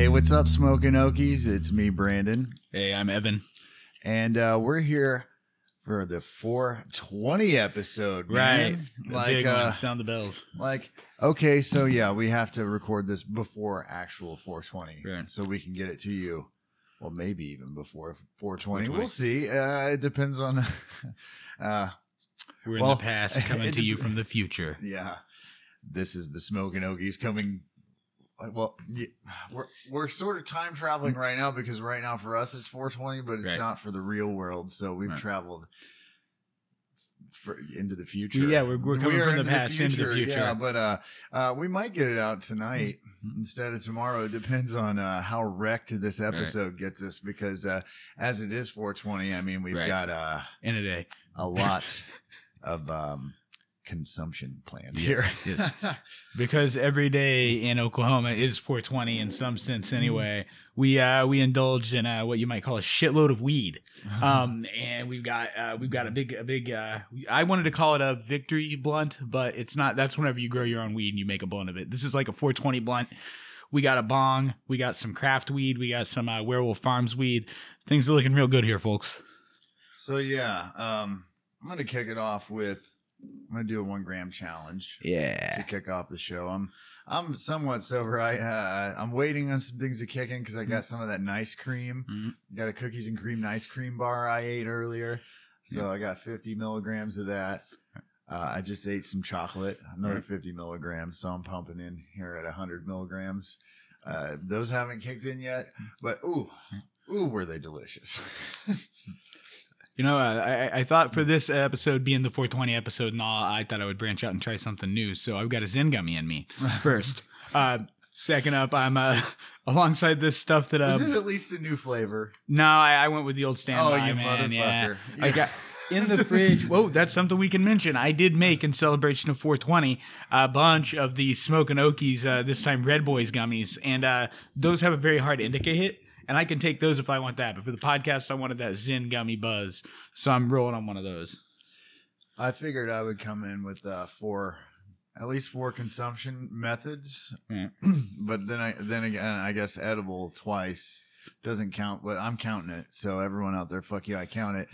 Hey, what's up, Smoking Okies? It's me, Brandon, Hey, I'm Evan. and uh, we're here for the 420 episode. Man. The like, uh. Sound the bells. like, okay, so yeah, we have to record this before actual 420, Right. so we can get it to you. Well, maybe even before 420. 420. We'll see. Uh, it depends on. uh, We're in the past, coming it to you dep- from the future. yeah, this is the Smoking Okies coming. Well, yeah, we're we're sort of time traveling right now because right now for us it's 420, but it's Right. not for the real world. So we've Right. traveled for, into the future. Yeah, we're- we're coming We from the into past into the future. Yeah, but uh, uh, we might get it out tonight Mhm. instead of tomorrow. It depends on uh, how wrecked this episode gets us because uh, as it is 420, I mean we've Right. got uh, In a day. a lot of um, consumption planned Yeah, here. yes. Because every day in Oklahoma is 420 in some sense anyway. We uh we indulge in uh, what you might call a shitload of weed. Um and we've got uh we've got a big a big uh I wanted to call it a victory blunt, but it's not that's whenever you grow your own weed and you make a blunt of it. This is like a 420 blunt. We got a bong, we got some craft weed, we got some uh, Werewolf Farms weed. Things are looking real good here, folks. so yeah, um, I'm gonna kick it off with I'm gonna do a one gram challenge Yeah. to kick off the show. I'm I'm somewhat sober. I uh, I'm waiting on some things to kick in because I Mm-hmm. got some of that nice cream. Mhm. Got a cookies and cream nice cream bar I ate earlier, so I got 50 milligrams of that. Uh, I just ate some chocolate, another Right. 50 milligrams, so I'm pumping in here at 100 milligrams. Uh, those haven't kicked in yet, but ooh, ooh, were they delicious? You know, uh, I, I thought for this episode being the 420 episode and all, I thought I would branch out and try something new. So I've got a Zen gummy in me first. uh, second up, I'm uh, alongside this stuff that Is um, it at least a new flavor? no, I, I went with the old oh, standby you man. Yeah. motherfucker! I got in the fridge. Whoa, that's something we can mention. I did make in celebration of 420 a bunch of the Smoking Okies, uh, this time Red Boys gummies, and uh, those have a very hard indica hit. And I can take those if I want that. But for the podcast, I wanted that Zen gummy buzz. So I'm rolling on one of those. I figured I would come in with uh, four, at least four consumption methods, Right. but then I then again I guess edible twice doesn't count, but I'm counting it. So everyone out there, fuck you, I count it.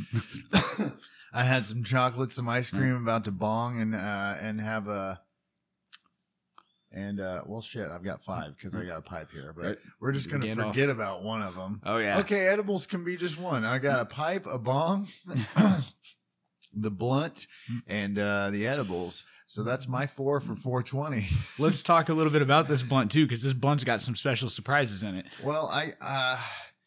I had some chocolate, some ice cream, about to bong and uh, and have a. And uh, well, shit, I've got five because I got a pipe here, but we're just gonna Get off. forget about one of them. Oh yeah. Okay, edibles can be just one. I got a pipe, a bomb, the blunt, and uh, the edibles. So that's my four for 420. Let's talk a little bit about this blunt too, because this blunt's got some special surprises in it. Well, I uh,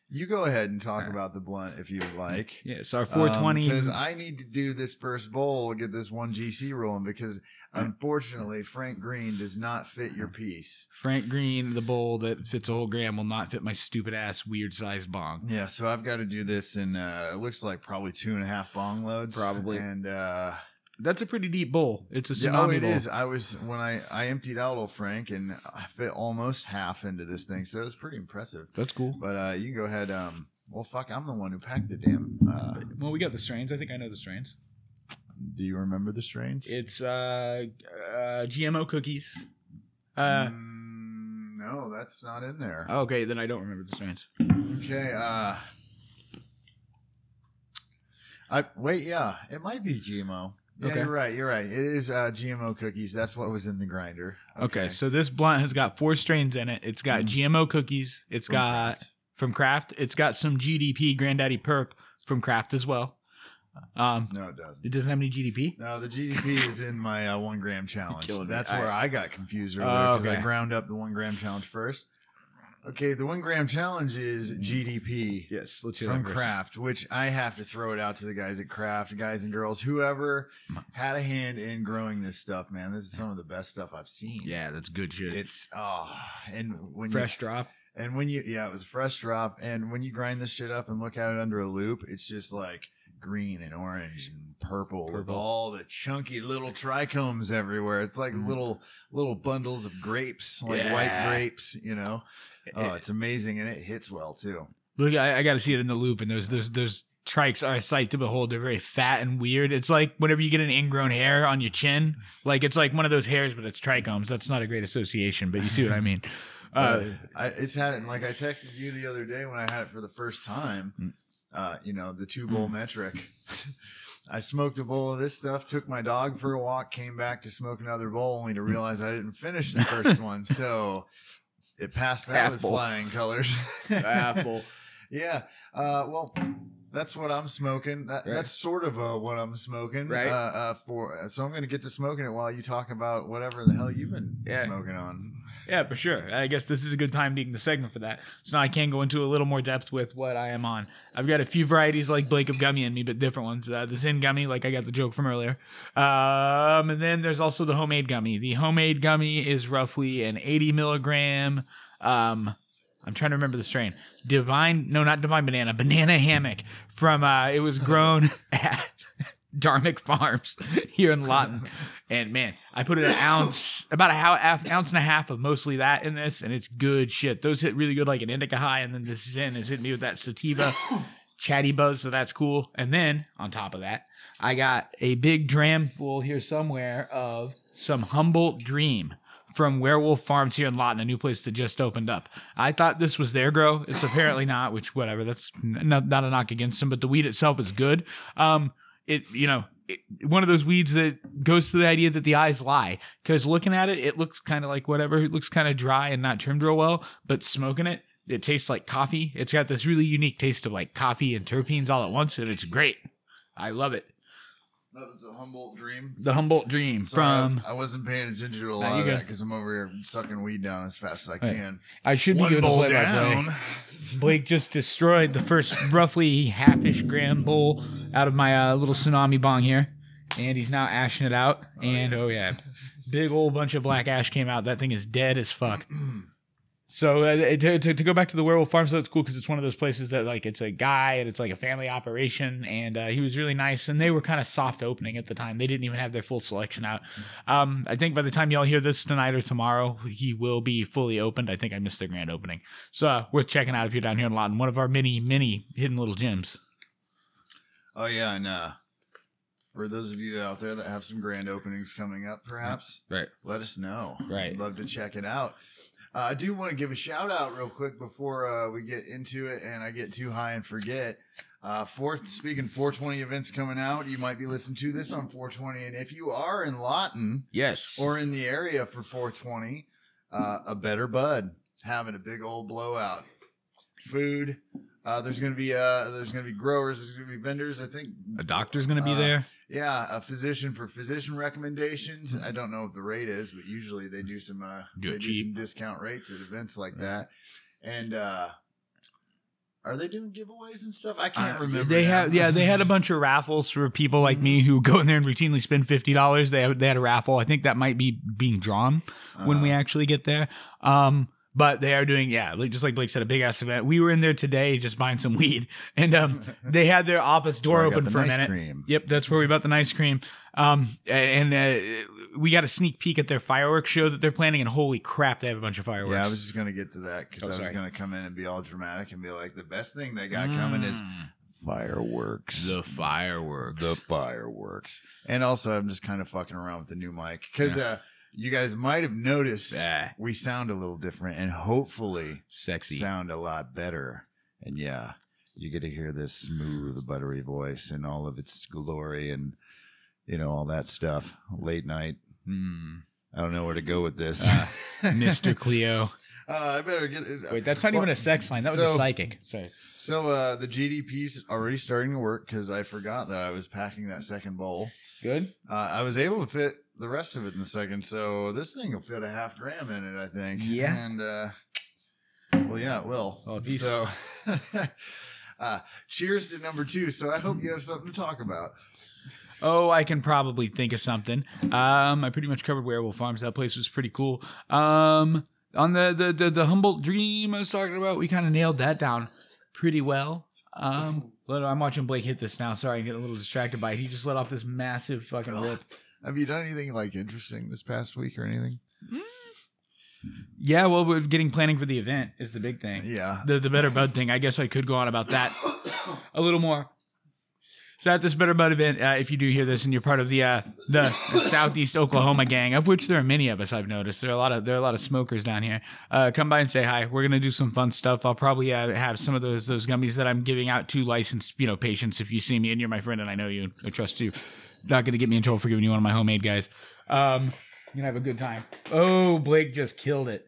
you go ahead and talk about the blunt if you would like. Yeah, so our 420. because I need to do this first bowl, get this one GC rolling because unfortunately Frank Green does not fit your piece. Frank Green, the bowl that fits a whole gram, will not fit my stupid ass weird sized bong. Yeah, so I've got to do this in uh, it looks like probably two and a half bong loads, Probably. and. uh That's a pretty deep bowl. It's a Yeah, tsunami oh, it bowl. is. I was when I I emptied out old Frank and I fit almost half into this thing, so it was pretty impressive. That's cool. But uh, you can go ahead. Um, well, fuck, I'm the one who packed the damn. Uh, Well, we got the strains. I think I know the strains. Do you remember the strains? It's uh, uh GMO cookies. Uh, Mm, no, that's not in there. okay, then I don't remember the strains. Okay. Uh, I wait. Yeah, it might be GMO. Yeah, Okay. you're right. You're right. It is uh, GMO cookies. That's what was in the grinder. Okay. so this blunt has got four strains in it. It's got Mm. GMO cookies. It's From got Kraft. from Kraft. It's got some GDP Granddaddy Perp from Kraft as well. Um, No, it doesn't. it doesn't have any GDP. No, the GDP is in my uh, one gram challenge. Killing me. That's where right. I got confused earlier Oh, because I ground up the one gram challenge first. Okay, the one gram challenge is GDP Yes, let's hear from that first. Kraft, which I have to throw it out to the guys at Kraft, guys and girls, whoever had a hand in growing this stuff. Man, this is some of the best stuff I've seen. Yeah, that's good shit. it's oh, and when Fresh you, drop. and when you yeah, it was a fresh drop, and when you grind this shit up and look at it under a loupe, it's just like green and orange and purple, with all the chunky little trichomes everywhere. It's like Mhm. little little bundles of grapes, like white grapes, you know. Oh, it's amazing and it hits well too. Look, I, I got to see it in the loupe, and those those those trikes are a sight to behold. They're very fat and weird. It's like whenever you get an ingrown hair on your chin, like it's like one of those hairs, but it's trichomes. That's not a great association, but you see what I mean. Uh, I, it's had it, and like I texted you the other day when I had it for the first time. Mm. Uh, you know, the two bowl metric. I smoked a bowl of this stuff, took my dog for a walk, came back to smoke another bowl, only to realize I didn't finish the first one. So it passed that Half with flying colors. apple. Yeah. Uh, well, that's what I'm smoking. That, Right. That's sort of uh, what I'm smoking. Right. Uh, uh, for so I'm going to get to smoking it while you talk about whatever the hell you've been Yeah. smoking on. Yeah, for sure. I guess this is a good time being the segment for that. So now I can go into a little more depth with what I am on. I've got a few varieties like Blake of gummy in me, but different ones. Uh, the Zen gummy, like I got the joke from earlier. Um, and then there's also the homemade gummy. The homemade gummy is roughly an 80 milligram. Um, I'm trying to remember the strain. Divine, no, not divine banana, banana hammock from. Uh, it was grown at Dharmic Farms here in Lawton. And man, I put an ounce, about a half, ounce and a half of mostly that in this, and it's good shit. Those hit really good like an indica high, and then this Zen is hitting me with that sativa chatty buzz, so that's cool. And then on top of that, I got a big dram full here somewhere of some Humboldt Dream from Werewolf Farms here in Lawton, a new place that just opened up. I thought this was their grow. It's apparently not, which whatever. That's not, not a knock against them, but the weed itself is good. Um, it you know it, one of those weeds that goes to the idea that the eyes lie because looking at it, it looks kind of like whatever. It looks kind of dry and not trimmed real well, but smoking it, it tastes like coffee. It's got this really unique taste of like coffee and terpenes all at once, and it's great. I love it. That was the Humboldt Dream. The Humboldt Dream Sorry, from I, wasn't paying attention to a Nah, lot of that because I'm over here sucking weed down as fast as I Right. can. I should be One good to bowl play by play. down. Blake just destroyed the first roughly half-ish gram bowl out of my uh, little tsunami bong here, and he's now ashing it out. and oh yeah, big old bunch of black ash came out. That thing is dead as fuck. So uh, to, to, to go back to the werewolf farm, so that's cool because it's one of those places that like it's a guy and it's like a family operation, and uh, he was really nice. And they were kind of soft opening at the time; they didn't even have their full selection out. Um, I think by the time y'all hear this tonight or tomorrow, he will be fully opened. I think I missed the grand opening, so uh, worth checking out if you're down here in Lawton. One of our many, many hidden little gems. Oh yeah, and uh, for those of you out there that have some grand openings coming up, perhaps Right. let us know. Right. I'd love to check it out. Uh, I do want to give a shout out real quick before uh, we get into it and I get too high and forget. Uh, fourth, speaking 420 events coming out, you might be listening to this on 420. And if you are in Lawton Yes. or in the area for 420, uh, a better bud having a big old blowout. Food. Uh, there's gonna be uh, there's gonna be growers. There's gonna be vendors. I think a doctor's gonna be Uh, there. yeah, a physician for physician recommendations. I don't know what the rate is, but usually they do some uh Do they do some discount rates at events like that. And uh are they doing giveaways and stuff? I can't Uh, remember. They now. had yeah, they had a bunch of raffles for people like me who go in there and routinely spend fifty dollars. They had, they had a raffle. I think that might be being drawn when we Uh, actually get there. Um, but they are doing yeah, like just like Blake said, a big ass event. We were in there today just buying some weed, and um, they had their office door where I got open for a minute. cream. Yep, that's where we bought the nice cream. Um, and uh, we got a sneak peek at their fireworks show that they're planning, and holy crap, they have a bunch of fireworks. Yeah, I was just gonna get to that because Oh, I was sorry. gonna come in and be all dramatic and be like, the best thing they got coming is Mm. fireworks. the fireworks. the fireworks. And also, I'm just kind of fucking around with the new mic because uh, you guys might have noticed Yeah. we sound a little different and hopefully Sexy. sound a lot better. And yeah, you get to hear this smooth, buttery voice in all of its glory and you know all that stuff. Late night. Mm. I don't know where to go with this, Uh, Mr. Cleo. Uh, I better get. Wait, that's not Well, even a sex line. That was a psychic. Sorry. So uh, the GDP's already starting to work because I forgot that I was packing that second bowl. Good. Uh, I was able to fit the rest of it in a second, so this thing will fit a half gram in it, I think. Yeah. And uh, well, yeah, it will. Oh, geez. so, uh, cheers to number two. So I hope you have something to talk about. Oh, I can probably think of something. Um, I pretty much covered Werewolf Farms. That place was pretty cool. Um, on the the the, the Humboldt Dream I was talking about, we kind of nailed that down pretty well. Um, I'm watching Blake hit this now. Sorry, I'm getting a little distracted by it. He just let off this massive fucking rip. Have you done anything like interesting this past week or anything? Yeah, well, we're getting planning for the event is the big thing. Yeah. The the better bud thing. I guess I could go on about that a little more. So at this Better Bud event, uh, if you do hear this and you're part of the uh, the, the Southeast Oklahoma gang, of which there are many of us, I've noticed there are a lot of there are a lot of smokers down here. Uh, come by and say hi. We're gonna do some fun stuff. I'll probably uh, have some of those those gummies that I'm giving out to licensed you know patients. If you see me and you're my friend and I know you, and I trust you. Not gonna get me in trouble for giving you one of my homemade guys. Um, you're gonna have a good time. Oh, Blake just killed it.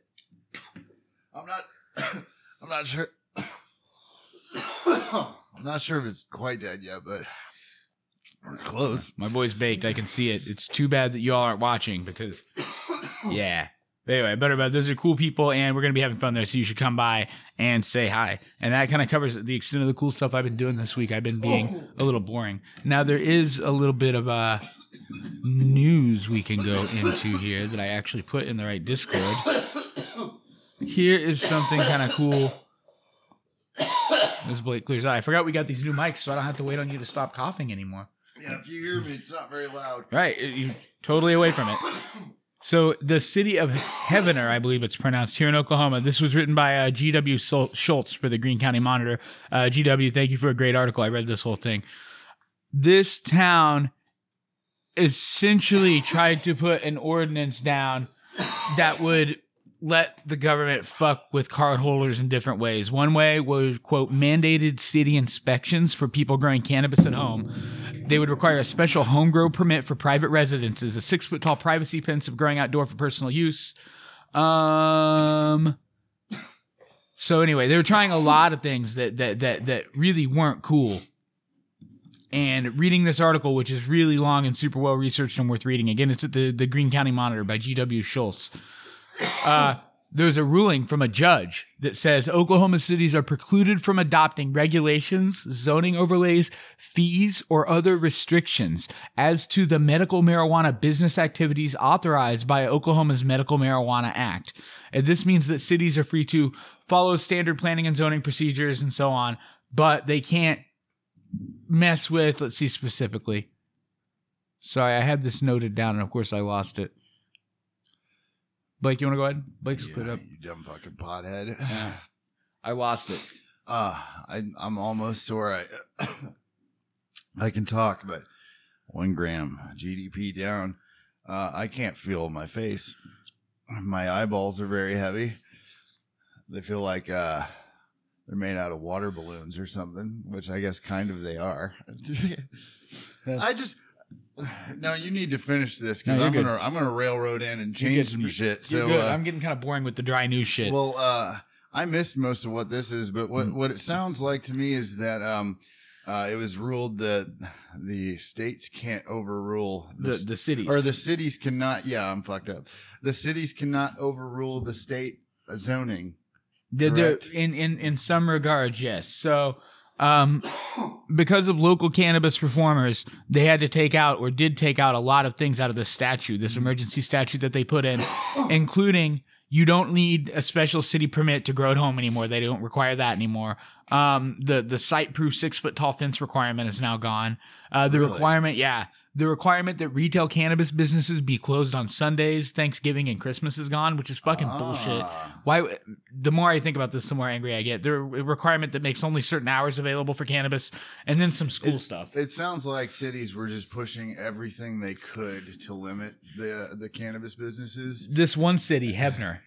I'm not. I'm not sure. I'm not sure if it's quite dead yet, but we're close. My boy's baked. I can see it. It's too bad that you all aren't watching because, yeah. But anyway, better about those are cool people, and we're gonna be having fun there. So you should come by and say hi. And that kind of covers the extent of the cool stuff I've been doing this week. I've been being a little boring. Now there is a little bit of uh, news we can go into here that I actually put in the right Discord. Here is something kind of cool. This Blake clears eye. I forgot we got these new mics, so I don't have to wait on you to stop coughing anymore. Yeah, if you hear me, it's not very loud. Right, you're totally away from it. So the city of Heavener, I believe it's pronounced here in Oklahoma. This was written by uh, G.W. Schultz for the Greene County Monitor. Uh, G.W., thank you for a great article. I read this whole thing. This town essentially tried to put an ordinance down that would let the government fuck with card holders in different ways. One way was, quote, mandated city inspections for people growing cannabis at home. They would require a special home grow permit for private residences, a six foot tall privacy fence of growing outdoor for personal use. Um. So anyway, they were trying a lot of things that that that that really weren't cool. And reading this article, which is really long and super well researched and worth reading, again, it's at the the Greene County Monitor by G.W. Schultz uh, there's a ruling from a judge that says Oklahoma cities are precluded from adopting regulations, zoning overlays, fees, or other restrictions as to the medical marijuana business activities authorized by Oklahoma's Medical Marijuana Act. And this means that cities are free to follow standard planning and zoning procedures and so on, but they can't mess with, let's see specifically. Sorry, I had this noted down and of course I lost it. Blake, you want to go ahead? Blake's Yeah, put up. you dumb fucking pothead. Yeah. I lost it. Uh, I, I'm almost to where I, I can talk, but one gram GDP down. Uh, I can't feel my face. My eyeballs are very heavy. They feel like uh, they're made out of water balloons or something, which I guess kind of they are. I just no, you need to finish this because No, I'm gonna I'm gonna railroad in and You're change good. some shit. You're So good. uh, I'm getting kind of boring with the dry news shit. well, uh, I missed most of what this is, but Hmm. what what it sounds like to me is that um, uh, it was ruled that the states can't overrule the the, the cities or the cities cannot. Yeah, I'm fucked up. The cities cannot overrule the state zoning. The- the- correct. in in in some regards, yes. So, um, because of local cannabis reformers, they had to take out or did take out a lot of things out of the statute, this emergency statute that they put in, including you don't need a special city permit to grow at home anymore. They don't require that anymore. Um, the the site proof six foot tall fence requirement is now gone. Uh, the Really? requirement, yeah, the requirement that retail cannabis businesses be closed on Sundays, Thanksgiving, and Christmas is gone, which is fucking bullshit. Ah. Why? The more I think about this, the more angry I get. The requirement that makes only certain hours available for cannabis, and then some school stuff. It sounds like cities were just pushing everything they could to limit the the cannabis businesses. This one city, Heavener,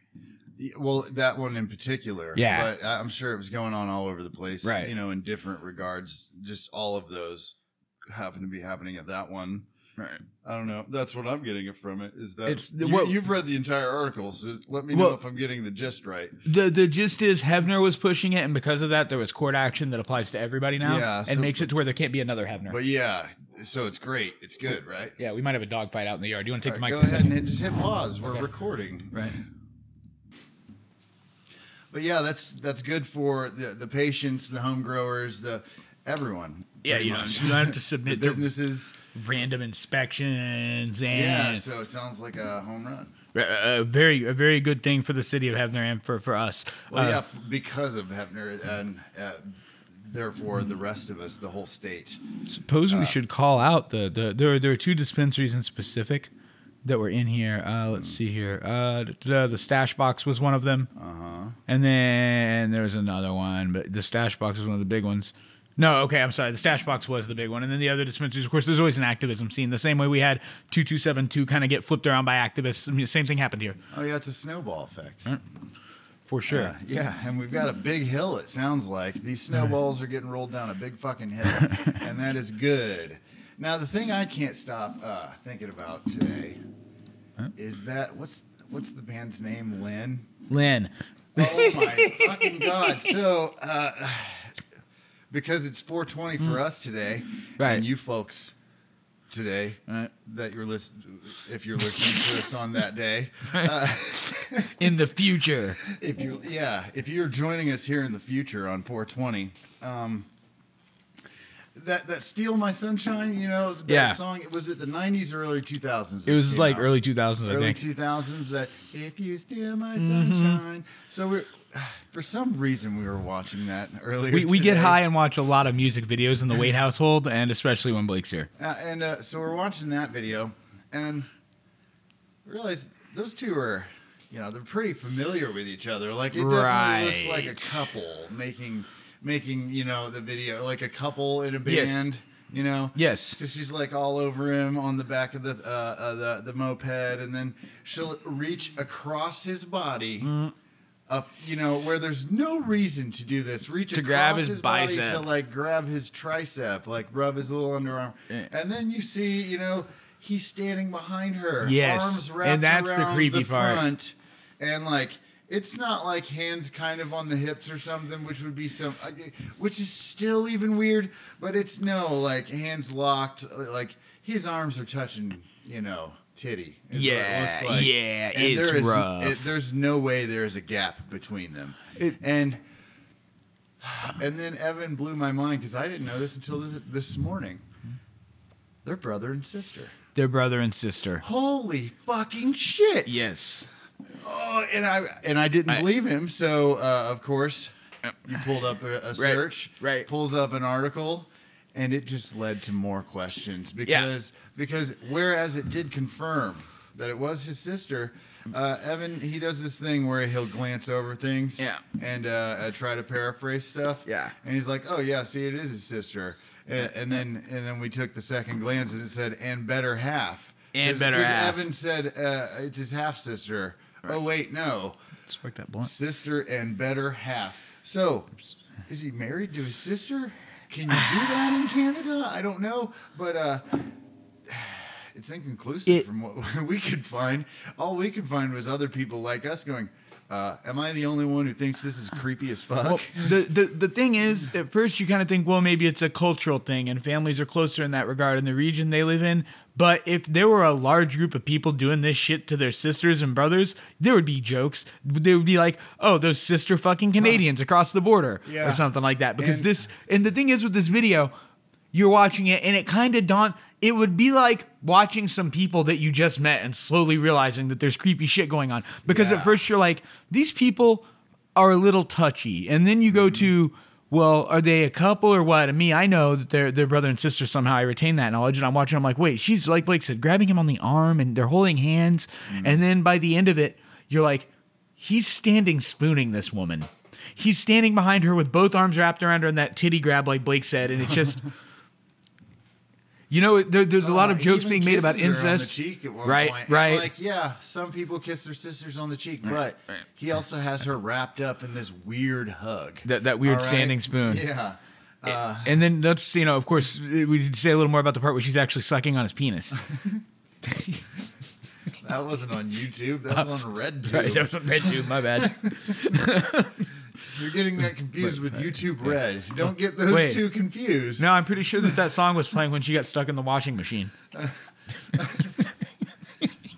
Well, that one in particular. Yeah. But I'm sure it was going on all over the place. Right. You know, in different regards. Just all of those happen to be happening at that one. Right. I don't know. That's what I'm getting it from it. Is that It's- you, well- you've read the entire article, so let me know Well- if I'm getting the gist right. the the gist is Heavener was pushing it, and because of that, there was court action that applies to everybody now, Yeah, and so- makes it to where there can't be another Heavener. But yeah, so it's great. It's good, right? yeah, we might have a dog fight out in the yard. Do you want to take All right, the mic for a ahead and hit, just hit pause. We're Okay. recording. Right. But yeah, that's that's good for the the patients, the home growers, the everyone. Yeah, you don't, you don't have to submit to businesses. random inspections and Yeah, so it sounds like a home run. a, very a very good thing for the city of Heavener and for for us. Well, Uh, yeah, f- because of Heavener and uh, therefore the rest of us, the whole state. Suppose we should call out the, the there are, there are two dispensaries in specific that were in here. Uh, let's see here. Uh, the, stash box was one of them, Uh huh. and then there was another one, but the stash box was one of the big ones. No, okay, I'm sorry. The stash box was the big one, and then the other dispensaries. Of course, there's always an activism scene. The same way we had two two seven two kind of get flipped around by activists. I mean, the same thing happened here Oh yeah, it's a snowball effect. for sure. Yeah, yeah, and we've got a big hill. It sounds like these snowballs are getting rolled down a big fucking hill, and that is good. Now the thing I can't stop uh, thinking about today is that what's what's the band's name? Len. Len, Oh my fucking god! So uh, because it's 420 for us today, Right. and you folks today Right. that you're listening, if you're listening to us on that day. Uh, in the future. if you yeah if you're joining us here in the future on 420 um that that steal my sunshine you know that Yeah. song it was it the 90s or early 2000s It was like out? early 2000s, I early think. 2000s that if you steal my Mm-hmm. sunshine so we're for some reason we were watching that earlier We, we get high and watch a lot of music videos in the Wade household, and especially when Blake's here. Uh, and uh, so we're watching that video and realize those two are you know they're pretty familiar with each other like it definitely looks like a couple making making you know the video like a couple in a Yes. band you know Yes. because she's like all over him on the back of the uh, uh, the the moped and then she'll reach across his body Mm. up you know where there's no reason to do this reach To across grab his body to like grab his tricep like rub his little underarm Yeah. and then you see you know he's standing behind her Yes, arms and wrapped that's the creepy the part. front, and like it's not like hands kind of on the hips or something which would be some uh, which is still even weird but it's no like hands locked like his arms are touching you know titty is what it Yeah, looks like. yeah, And it's there is- rough. it- there's no way there's a gap between them It- and and then Evan blew my mind because I didn't know this until this, this morning. They're brother and sister. Their brother and sister. Holy fucking shit! Yes. Oh, and I and I didn't I- believe him. So uh, of course, you pulled up a, a search. right. Pulls up an article, and it just led to more questions because because whereas it did confirm that it was his sister. Uh, Evan, he does this thing where he'll glance over things, Yeah. and uh, uh, try to paraphrase stuff, Yeah. And he's like, "Oh yeah, see, it is his sister." And, and then and then we took the second glance, and it said, "And better half." And better half. Evan said uh, it's his half sister. Oh wait, no, Spark that blunt. sister and better half. So, is he married to his sister? Can you do that in Canada? I don't know, but uh, it's inconclusive It- from what we could find. All we could find was other people like us going. Uh, am I the only one who thinks this is creepy as fuck? Well, the, the the thing is, at first you kind of think, well, maybe it's a cultural thing, and families are closer in that regard in the region they live in. But if there were a large group of people doing this shit to their sisters and brothers, there would be jokes. They would be like, "Oh, those sister fucking Canadians across the border," Yeah. or something like that. Because And- this, and the thing is with this video, you're watching it, and it kind of daunt. It would be like watching some people that you just met and slowly realizing that there's creepy shit going on. Because Yeah. at first you're like, these people are a little touchy, and then you go Mm-hmm. to, well, are they a couple or what? And me, I know that they're they're brother and sister. Somehow I retain that knowledge, and I'm watching. I'm like, wait, she's like Blake said, grabbing him on the arm, and they're holding hands, Mm-hmm. and then by the end of it, you're like, he's standing spooning this woman. He's standing behind her with both arms wrapped around her and that titty grab, like Blake said, and it's just. You know, there, there's a lot of jokes being made about kisses on the incest. cheek at one Right, point. And, right. Like, yeah, some people kiss their sisters on the cheek, but right. he also has her wrapped up in this weird hug. That- that weird right? standing spoon. Yeah. Uh, And then let's, you know, of course, we did say a little more about the part where she's actually sucking on his penis. that wasn't on YouTube. That was on RedTube. right, that was on RedTube. My bad. You're getting that confused with YouTube Red. Don't get those Wait. two confused. No, I'm pretty sure that that song was playing when she got stuck in the washing machine.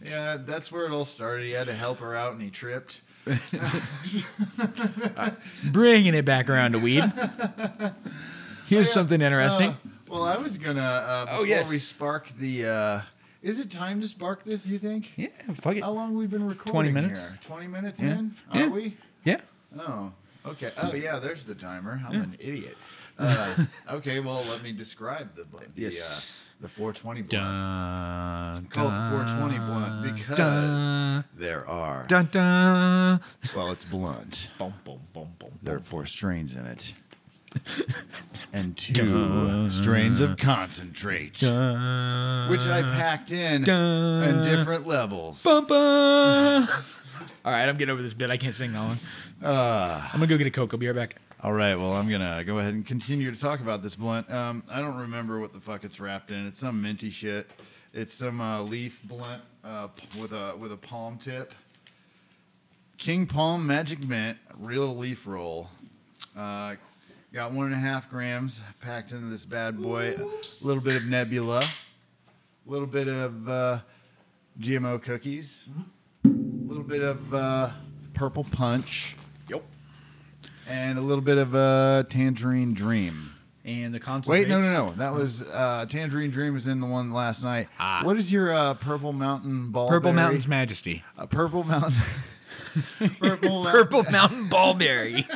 Yeah, that's where it all started. He had to help her out, and he tripped. Bringing it back around to weed. Here's Yeah, something interesting. uh, well, I was gonna uh, before Oh, yes. we spark the. Uh, is it time to spark this? You think? yeah, fuck it. How long we've been recording? 20 minutes. Here? Twenty minutes Yeah. in? Are Yeah. we? Yeah. Oh, okay. Oh, yeah. There's the timer. I'm an idiot. Uh, okay. Well, let me describe the the Yes. uh, the 420 blunt. Dun, Call it the 420 blunt because dun, there are. dun, dun. Well, it's blunt. Boom, boom, boom, boom, There are four strains in it. and two Dun. strains of concentrate, which I packed in Dun. in different levels. Bum, bum. All right, I'm getting over this bit. I can't sing that one. Uh, I'm gonna go get a coke. I'll be right back. all right, well, I'm gonna go ahead and continue to talk about this blunt. Um, I don't remember what the fuck it's wrapped in. It's some minty shit. It's some uh, leaf blunt uh, with a with a palm tip. King Palm Magic Mint, real leaf roll. Uh, got one and a half grams packed into this bad boy. A little bit of Nebula, a little bit of uh, GMO cookies, a little bit of uh, Purple Punch, Yep. and a little bit of uh, Tangerine Dream. And the concentrates. Wait, no, no, no. That was uh, Tangerine Dream was in the one last night. Ah. What is your uh, Purple Mountain Ball? Purple Mountain's Majesty. Uh, Purple Mountain. Purple. Purple Mountain Ballberry.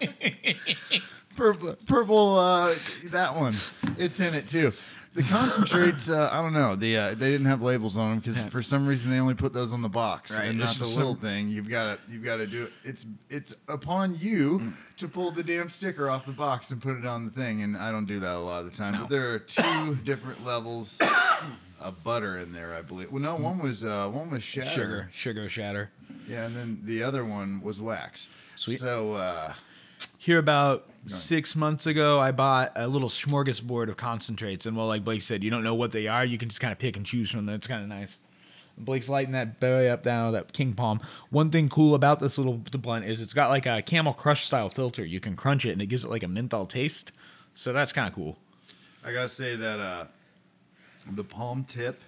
purple, purple. Uh, that one, it's in it too. The concentrates, uh, I don't know. The uh, they didn't have labels on them because for some reason they only put those on the box Right, and there's not the some- little thing. You've got to you've got to do it. It's it's upon you Mm. to pull the damn sticker off the box and put it on the thing. And I don't do that a lot of the time. But there are two different levels of butter in there, I believe. Well, no, one was uh, one was shatter. Sugar, sugar shatter. Yeah, and then the other one was wax. Sweet. So. Uh, Here about six months ago, I bought a little smorgasbord of concentrates, and well, like Blake said, you don't know what they are. You can just kind of pick and choose from them. It's kind of nice. Blake's lighting that boy up now, that King Palm. One thing cool about this little the blunt is it's got like a Camel Crush style filter. You can crunch it, and it gives it like a menthol taste. So that's kind of cool. I gotta say that uh, the palm tip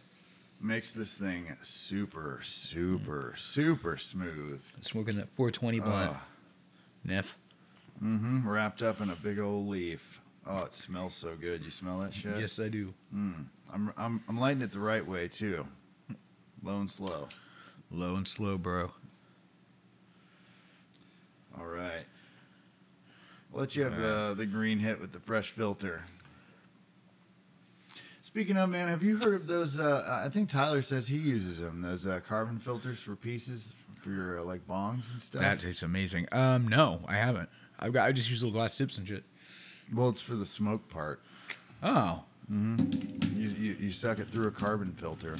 makes this thing super, super, super smooth. Smoking that 420 blunt. Uh, Neff. Hmm wrapped up in a big old leaf. Oh, it smells so good. You smell that shit? Yes, I do. I'm, I'm, I'm lighting it the right way too. Low and slow. Low and slow, bro. All right. I'll let you have uh, the green hit with the fresh filter. Speaking of, man, have you heard of those? Uh, I think Tyler says he uses them. Those uh, carbon filters for pieces for your uh, like bongs and stuff. That tastes amazing. Um, no, I haven't. I've got. I just use little glass tips and shit. well, it's for the smoke part. Oh, mm-hmm. You, you, you suck it through a carbon filter.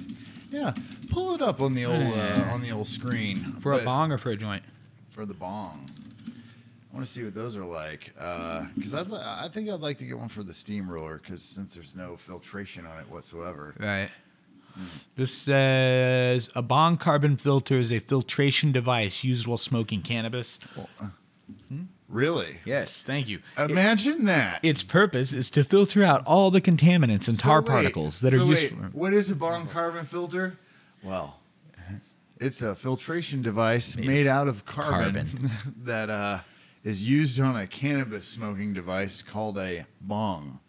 Yeah, pull it up on the old uh, on the old screen for a bong or for a joint? for the bong. I want to see what those are like uh, because I'd li- I think I'd like to get one for the steamroller because since there's no filtration on it whatsoever. Right. Hmm. This says a bong carbon filter is a filtration device used while smoking cannabis. Uh, hmm? Really? Yes, thank you. Imagine that. Its purpose is to filter out all the contaminants and So tar wait, particles that so are used. wait, What is a bong carbon filter? Well, it's a filtration device made, out of carbon, that uh, is used on a cannabis smoking device called a bong.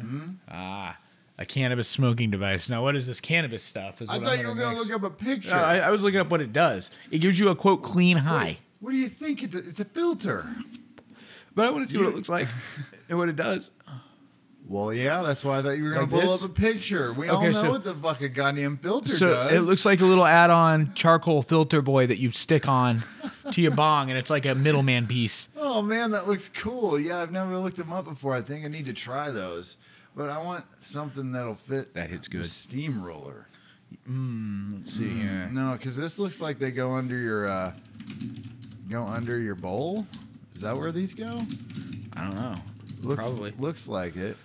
Hmm? Ah, a cannabis smoking device. Now, what is this cannabis stuff? Is I what thought I'm you were gonna look up a picture. No, I, I was looking up what it does. It gives you a quote clean high. What do you think? It, it's a filter. But I want to see what it looks like and what it does. Well, yeah, that's why I thought you were going Like to pull this? up a picture. We all Okay, know so- what the fucking goddamn filter So does. it looks like a little add-on charcoal filter boy that you stick on to your bong, and it's like a middleman piece. Oh man, that looks cool. Yeah, I've never looked them up before. I think I need to try those. But I want something that'll fit That hits the good. steamroller. Let's see here. No, because this looks like they go under your uh, go under your bowl. Is that where these go? I don't know. Looks, Probably. looks like it.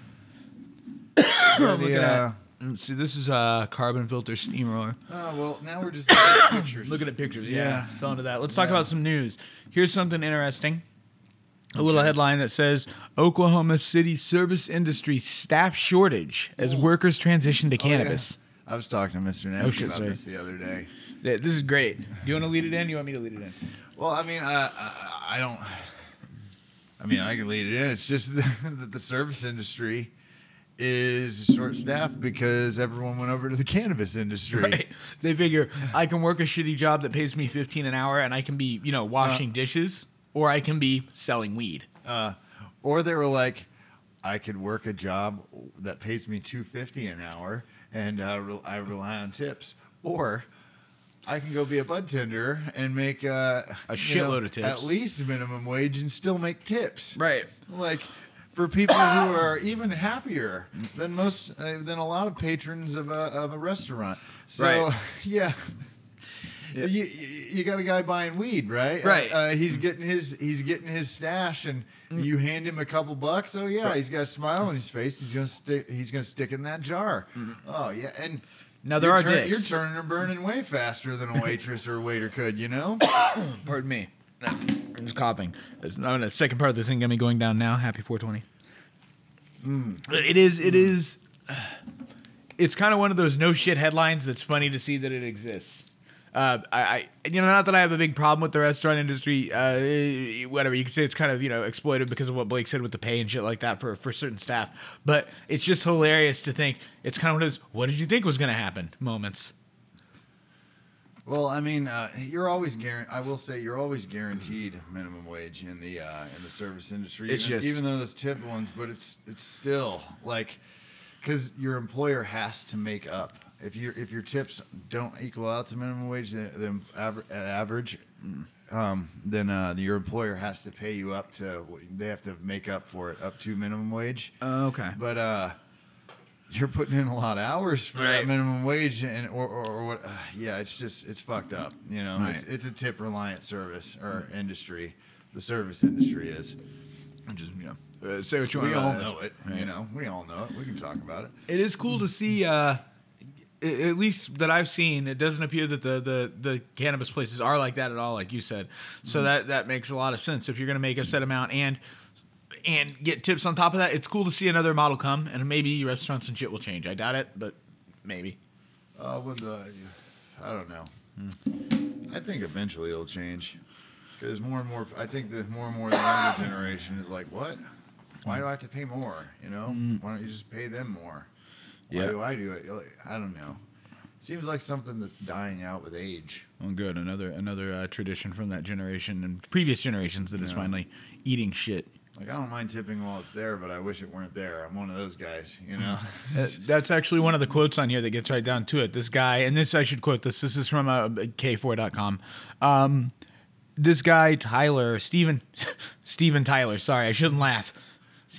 I'm looking at. Mm, see. This is a carbon filter steamroller. Oh well, now we're just looking at pictures. Looking at pictures. Yeah. Yeah. Fell into that. Let's talk Yeah. about some news. Here's something interesting. A little headline that says Oklahoma City service industry staff shortage as workers transition to Oh, yeah. cannabis. I was talking to Mr. Nesky oh, shit, about sorry. this the other day. Th- This is great. Do you want to lead it in? Do you want me to lead it in? Well, I mean, I, I, don't. I mean, I can lead it in. It's just that the service industry is short staffed because everyone went over to the cannabis industry. Right. They figure I can work a shitty job that pays me 15 an hour and I can be, you know, washing dishes or I can be selling weed. Uh, or they were like, I could work a job that pays me two fifty an hour, and uh, I rely on tips. Or I can go be a bud tender and make uh, A you know, shitload of tips. at least minimum wage, and still make tips. Right. Like for people who are even happier than most uh, than a lot of patrons of a of a restaurant. So Right. yeah. You, you, you got a guy buying weed, right? Right. Uh, uh, he's getting his he's getting his stash, and you hand him a couple bucks. Oh yeah, he's got a smile on his face. He's gonna stick. He's gonna stick in that jar. Oh yeah, and Now there you're are turn- dicks. You're turning and burning way faster than a waitress or a waiter could. You know. Pardon me. I'm just coughing. It's, no, the second part of this thing got me going down now. Happy 420. Hmm. It is. It is. It's kind of one of those no shit headlines that's funny to see that it exists. Uh, I, I, you know, not that I have a big problem with the restaurant industry. Uh, whatever you can say, it's kind of you know exploited because of what Blake said with the pay and shit like that for for certain staff. But it's just hilarious to think it's kind of one of those "What did you think was going to happen?" moments. Well, I mean, uh, you're always guaranteed. I will say you're always guaranteed minimum wage in the uh, in the service industry. It's even, just- even though those tip ones, but it's it's still like because your employer has to make up. If your if your tips don't equal out to minimum wage, then, then aver- at average, um, then uh, your employer has to pay you up to. They have to make up for it up to minimum wage. okay. But uh, you're putting in a lot of hours for Right. that minimum wage, and or, or, or what? Uh, yeah, it's just it's fucked up. You know, it's, Right. it's a tip reliant service or industry. The service industry is. Just you know, uh, say what you want. We all about know it. Right. You know, we all know it. We can talk about it. It is cool to see. Uh, a- at least that I've seen, it doesn't appear that the, the, the cannabis places are like that at all, like you said. So mm-hmm. that that makes a lot of sense. If you're going to make a set amount and and get tips on top of that, it's cool to see another model come, and maybe restaurants and shit will change. I doubt it, but maybe. Uh, with the, I don't know. Hmm. I think eventually it'll change because more and more. I think that more and more the younger generation is like, what? Why do I have to pay more? You know, mm-hmm. why don't you just pay them more? Why Yeah. do I do it? I don't know. Seems like something that's dying out with age. Well, good. Another another uh, tradition from that generation and previous generations that is Yeah. finally eating shit. Like I don't mind tipping while it's there, but I wish it weren't there. I'm one of those guys, you know. Uh, That's actually one of the quotes on here that gets right down to it. This guy, and this I should quote this. This is from uh, KFOR.com. Um, this guy Tyler Stephen Stephen Tyler. Sorry, I shouldn't laugh.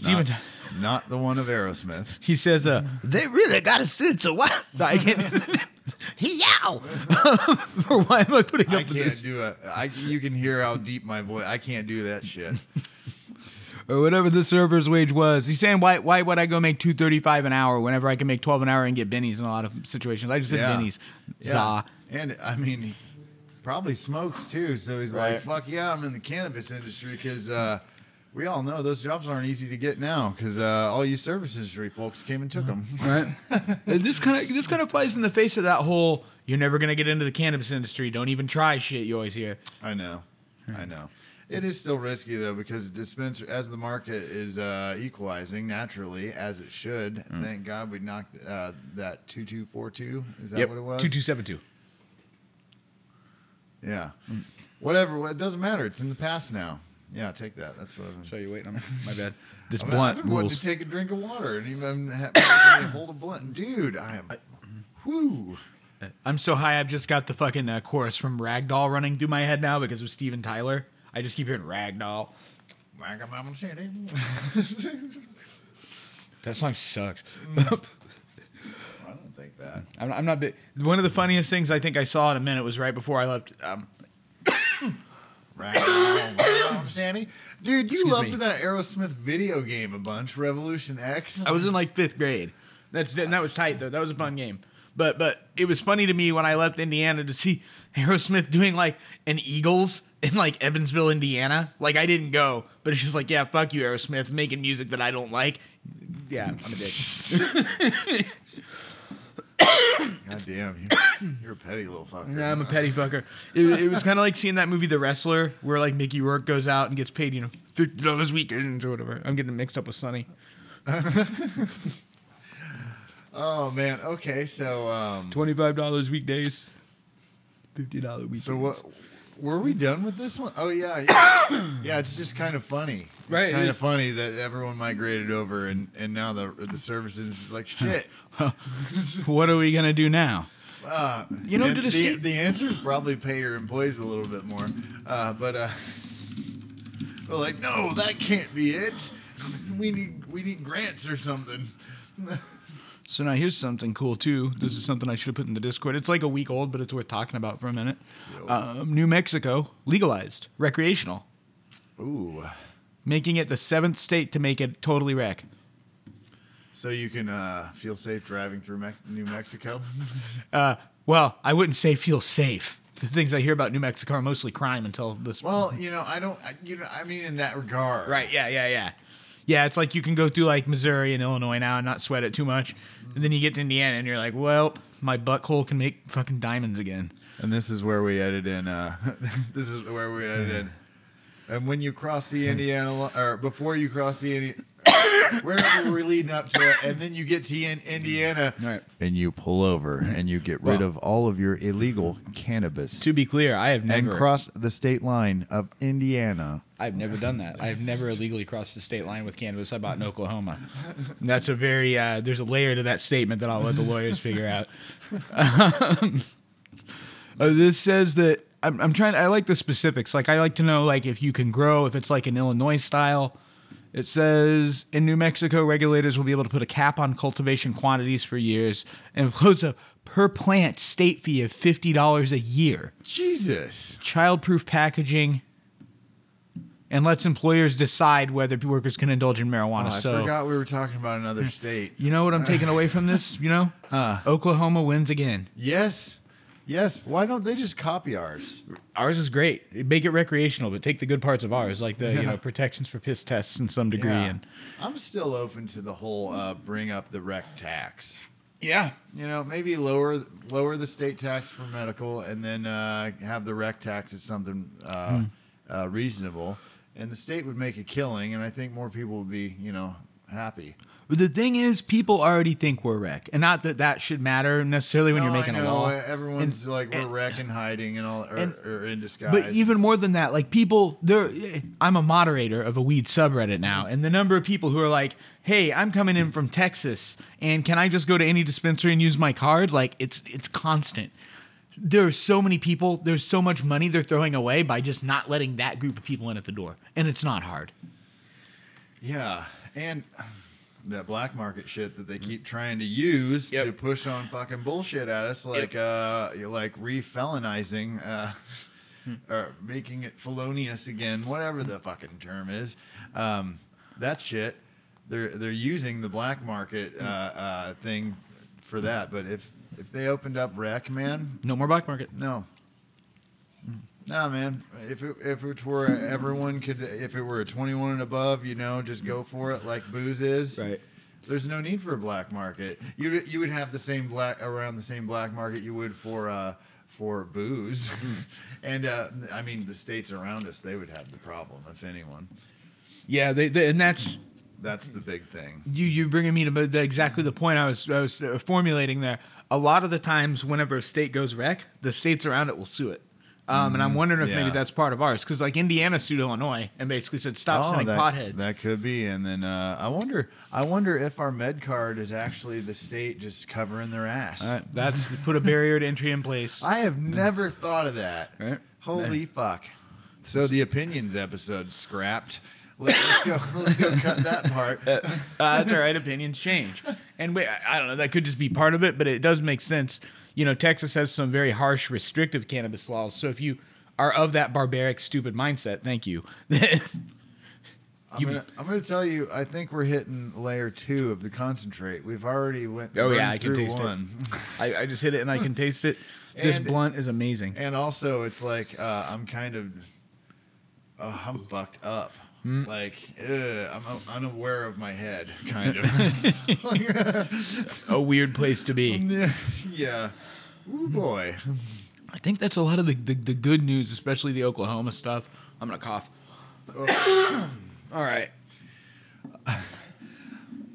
Stephen. not, Ty- not the one of Aerosmith. he says, uh, "They really got a sense of what." Sorry, I can't. Yow! or why am I putting up I with can't this? do it. I you can hear how deep my voice. I can't do that shit. or whatever the server's wage was. He's saying, why why would I go make two thirty five an hour whenever I can make twelve an hour and get bennies in a lot of situations? I just said Yeah. bennies. Yeah. Za. And I mean, he probably smokes too. So he's Right. like, "Fuck yeah, I'm in the cannabis industry." Because uh, we all know those jobs aren't easy to get now. Because uh, all you service industry folks came and took them. Right. And this kind of this kind of flies in the face of that whole "you're never gonna get into the cannabis industry. Don't even try" shit you always hear. I know, I know. It is still risky though because dispenser as the market is uh, equalizing naturally as it should. Thank God we knocked uh, that two two four two. Is that what it was? Two two seven two. Yeah. Whatever. It doesn't matter. It's in the past now. Yeah, take that. That's what I'm. Saying. So you're waiting on me? My bad. This I I've blunt been wanting rules. to take a drink of water and even ha- making me hold a blunt. Dude, I am. Whoo. I'm so high. I've just got the fucking uh, chorus from Ragdoll running through my head now because of Steven Tyler. I just keep hearing Ragdoll. City. That song sucks. I don't think that. I'm, I'm not big. One of the funniest things I think I saw in a minute was right before I left. Um, City. Dude, you Excuse loved me. that Aerosmith video game a bunch, Revolution X. I was in like fifth grade. That's and that was tight though. That was a fun game. But but it was funny to me when I left Indiana to see Aerosmith doing like an Eagles in like Evansville, Indiana. Like I didn't go, but it's just like yeah, fuck you, Aerosmith, making music that I don't like. Yeah, I'm a dick. God damn, you, you're a petty little fucker. Yeah, I'm a petty fucker. It, it was kind of like seeing that movie The Wrestler, where like Mickey Rourke goes out and gets paid, you know, fifty dollars weekends or whatever. I'm getting mixed up with Sonny. Oh man. Okay, so um, Twenty five dollars weekdays, fifty dollar weekends. so what? Were we done with this one? Oh yeah, yeah. yeah it's just kind of funny. It's Right, Kind of funny that everyone migrated over, and and now the the service industry's like shit. what are we gonna do now? Uh, You know, a the, the answer is probably pay your employees a little bit more. Uh, but uh, we're like, no, that can't be it. We need we need grants or something. So now here's something cool too. This is something I should have put in the Discord. It's like a week old, but it's worth talking about for a minute. Um, New Mexico legalized recreational, Ooh, making it the seventh state to make it totally rec. so you can uh, feel safe driving through Mex- New Mexico. Uh, well, I wouldn't say feel safe. The things I hear about New Mexico are mostly crime until this. Well, you know, I don't. I, you know, I mean, in that regard, Right. Yeah. Yeah. Yeah. Yeah. It's like you can go through like Missouri and Illinois now and not sweat it too much, and then you get to Indiana and you're like, well, my butthole can make fucking diamonds again. And this is where we edit in. Uh, this is where we edit in. And when you cross the Indiana, or before you cross the Indiana, wherever we're leading up to it, and then you get to in- Indiana, Right. and you pull over and you get rid of all of your illegal cannabis To be clear, I have never and crossed the state line of Indiana. I've never done that. I've never illegally crossed the state line with cannabis I bought in Oklahoma. And that's a very uh, there's a layer to that statement that I'll let the lawyers figure out. Um, uh, this says that I'm, I'm trying. I like the specifics. Like I like to know like if you can grow, if it's like an Illinois style. It says in New Mexico, regulators will be able to put a cap on cultivation quantities for years and impose a per plant state fee of fifty dollars a year Jesus. childproof packaging, and lets employers decide whether workers can indulge in marijuana. Oh, I so forgot we were talking about another state. you know what I'm taking away from this? You know, Huh. Oklahoma wins again. Yes. Yes. Why don't they just copy ours? Ours is great. Make it recreational, but take the good parts of ours, like the you know protections for piss tests in some degree. Yeah. And I'm still open to the whole uh, bring up the rec tax. yeah, You know, maybe lower lower the state tax for medical, and then uh, have the rec tax at something uh, uh, reasonable, and the state would make a killing, and I think more people would be, you know, happy. But the thing is, people already think we're rec, and not that that should matter necessarily when No, you're making I a law. Everyone's And- like we're and- wreck and hiding and all, or, and- or in disguise. But even more than that, like people, there. I'm a moderator of a weed subreddit now, and the number of people who are like, "Hey, I'm coming in from Texas, and can I just go to any dispensary and use my card?" Like it's it's constant. There are so many people. There's so much money they're throwing away by just not letting that group of people in at the door, and it's not hard. Yeah, and that black market shit that they keep trying to use Yep. to push on fucking bullshit at us, like uh, like re-felonizing, uh, or making it felonious again, whatever the fucking term is. Um, that shit, they're they're using the black market uh, uh, thing for that. But if if they opened up rec, man, No more black market. no. No, man. If it, if it were everyone could, if it were a 21 and above, you know, just go for it like booze is. Right. There's no need for a black market. You you would have the same black around the same black market you would for uh, for booze, and uh, I mean the states around us they would have the problem if anyone. Yeah, they, they, and that's That's the big thing. you you bringing me to the, exactly the point I was I was uh, formulating there. A lot of the times, whenever a state goes rec, the states around it will sue it. Um, and I'm wondering if maybe that's part of ours because like Indiana sued Illinois and basically said stop sending that, potheads. That could be, and then uh, I wonder. I wonder if our med card is actually the state just covering their ass. Right, that's put a barrier to entry in place. I have never thought of that. Right. Holy fuck! So the opinions episode scrapped. Let, us go. Let's go cut that part. Uh, that's all right. Opinions change, and wait, I, I don't know. That could just be part of it, but it does make sense. You know, Texas has some very harsh, restrictive cannabis laws. So if you are of that barbaric, stupid mindset, thank you. I'm gonna, I'm gonna tell you. I think we're hitting layer two of the concentrate. We've already went. Oh, yeah, I can taste it. I, I just hit it and I can taste it. This And- blunt is amazing. And also, it's like uh, I'm kind of, uh, I'm fucked up. Hmm. Like, ugh, I'm un- unaware of my head, kind of. A weird place to be. yeah. Ooh boy. I think that's a lot of the, the, the good news, especially the Oklahoma stuff. I'm gonna cough. All right.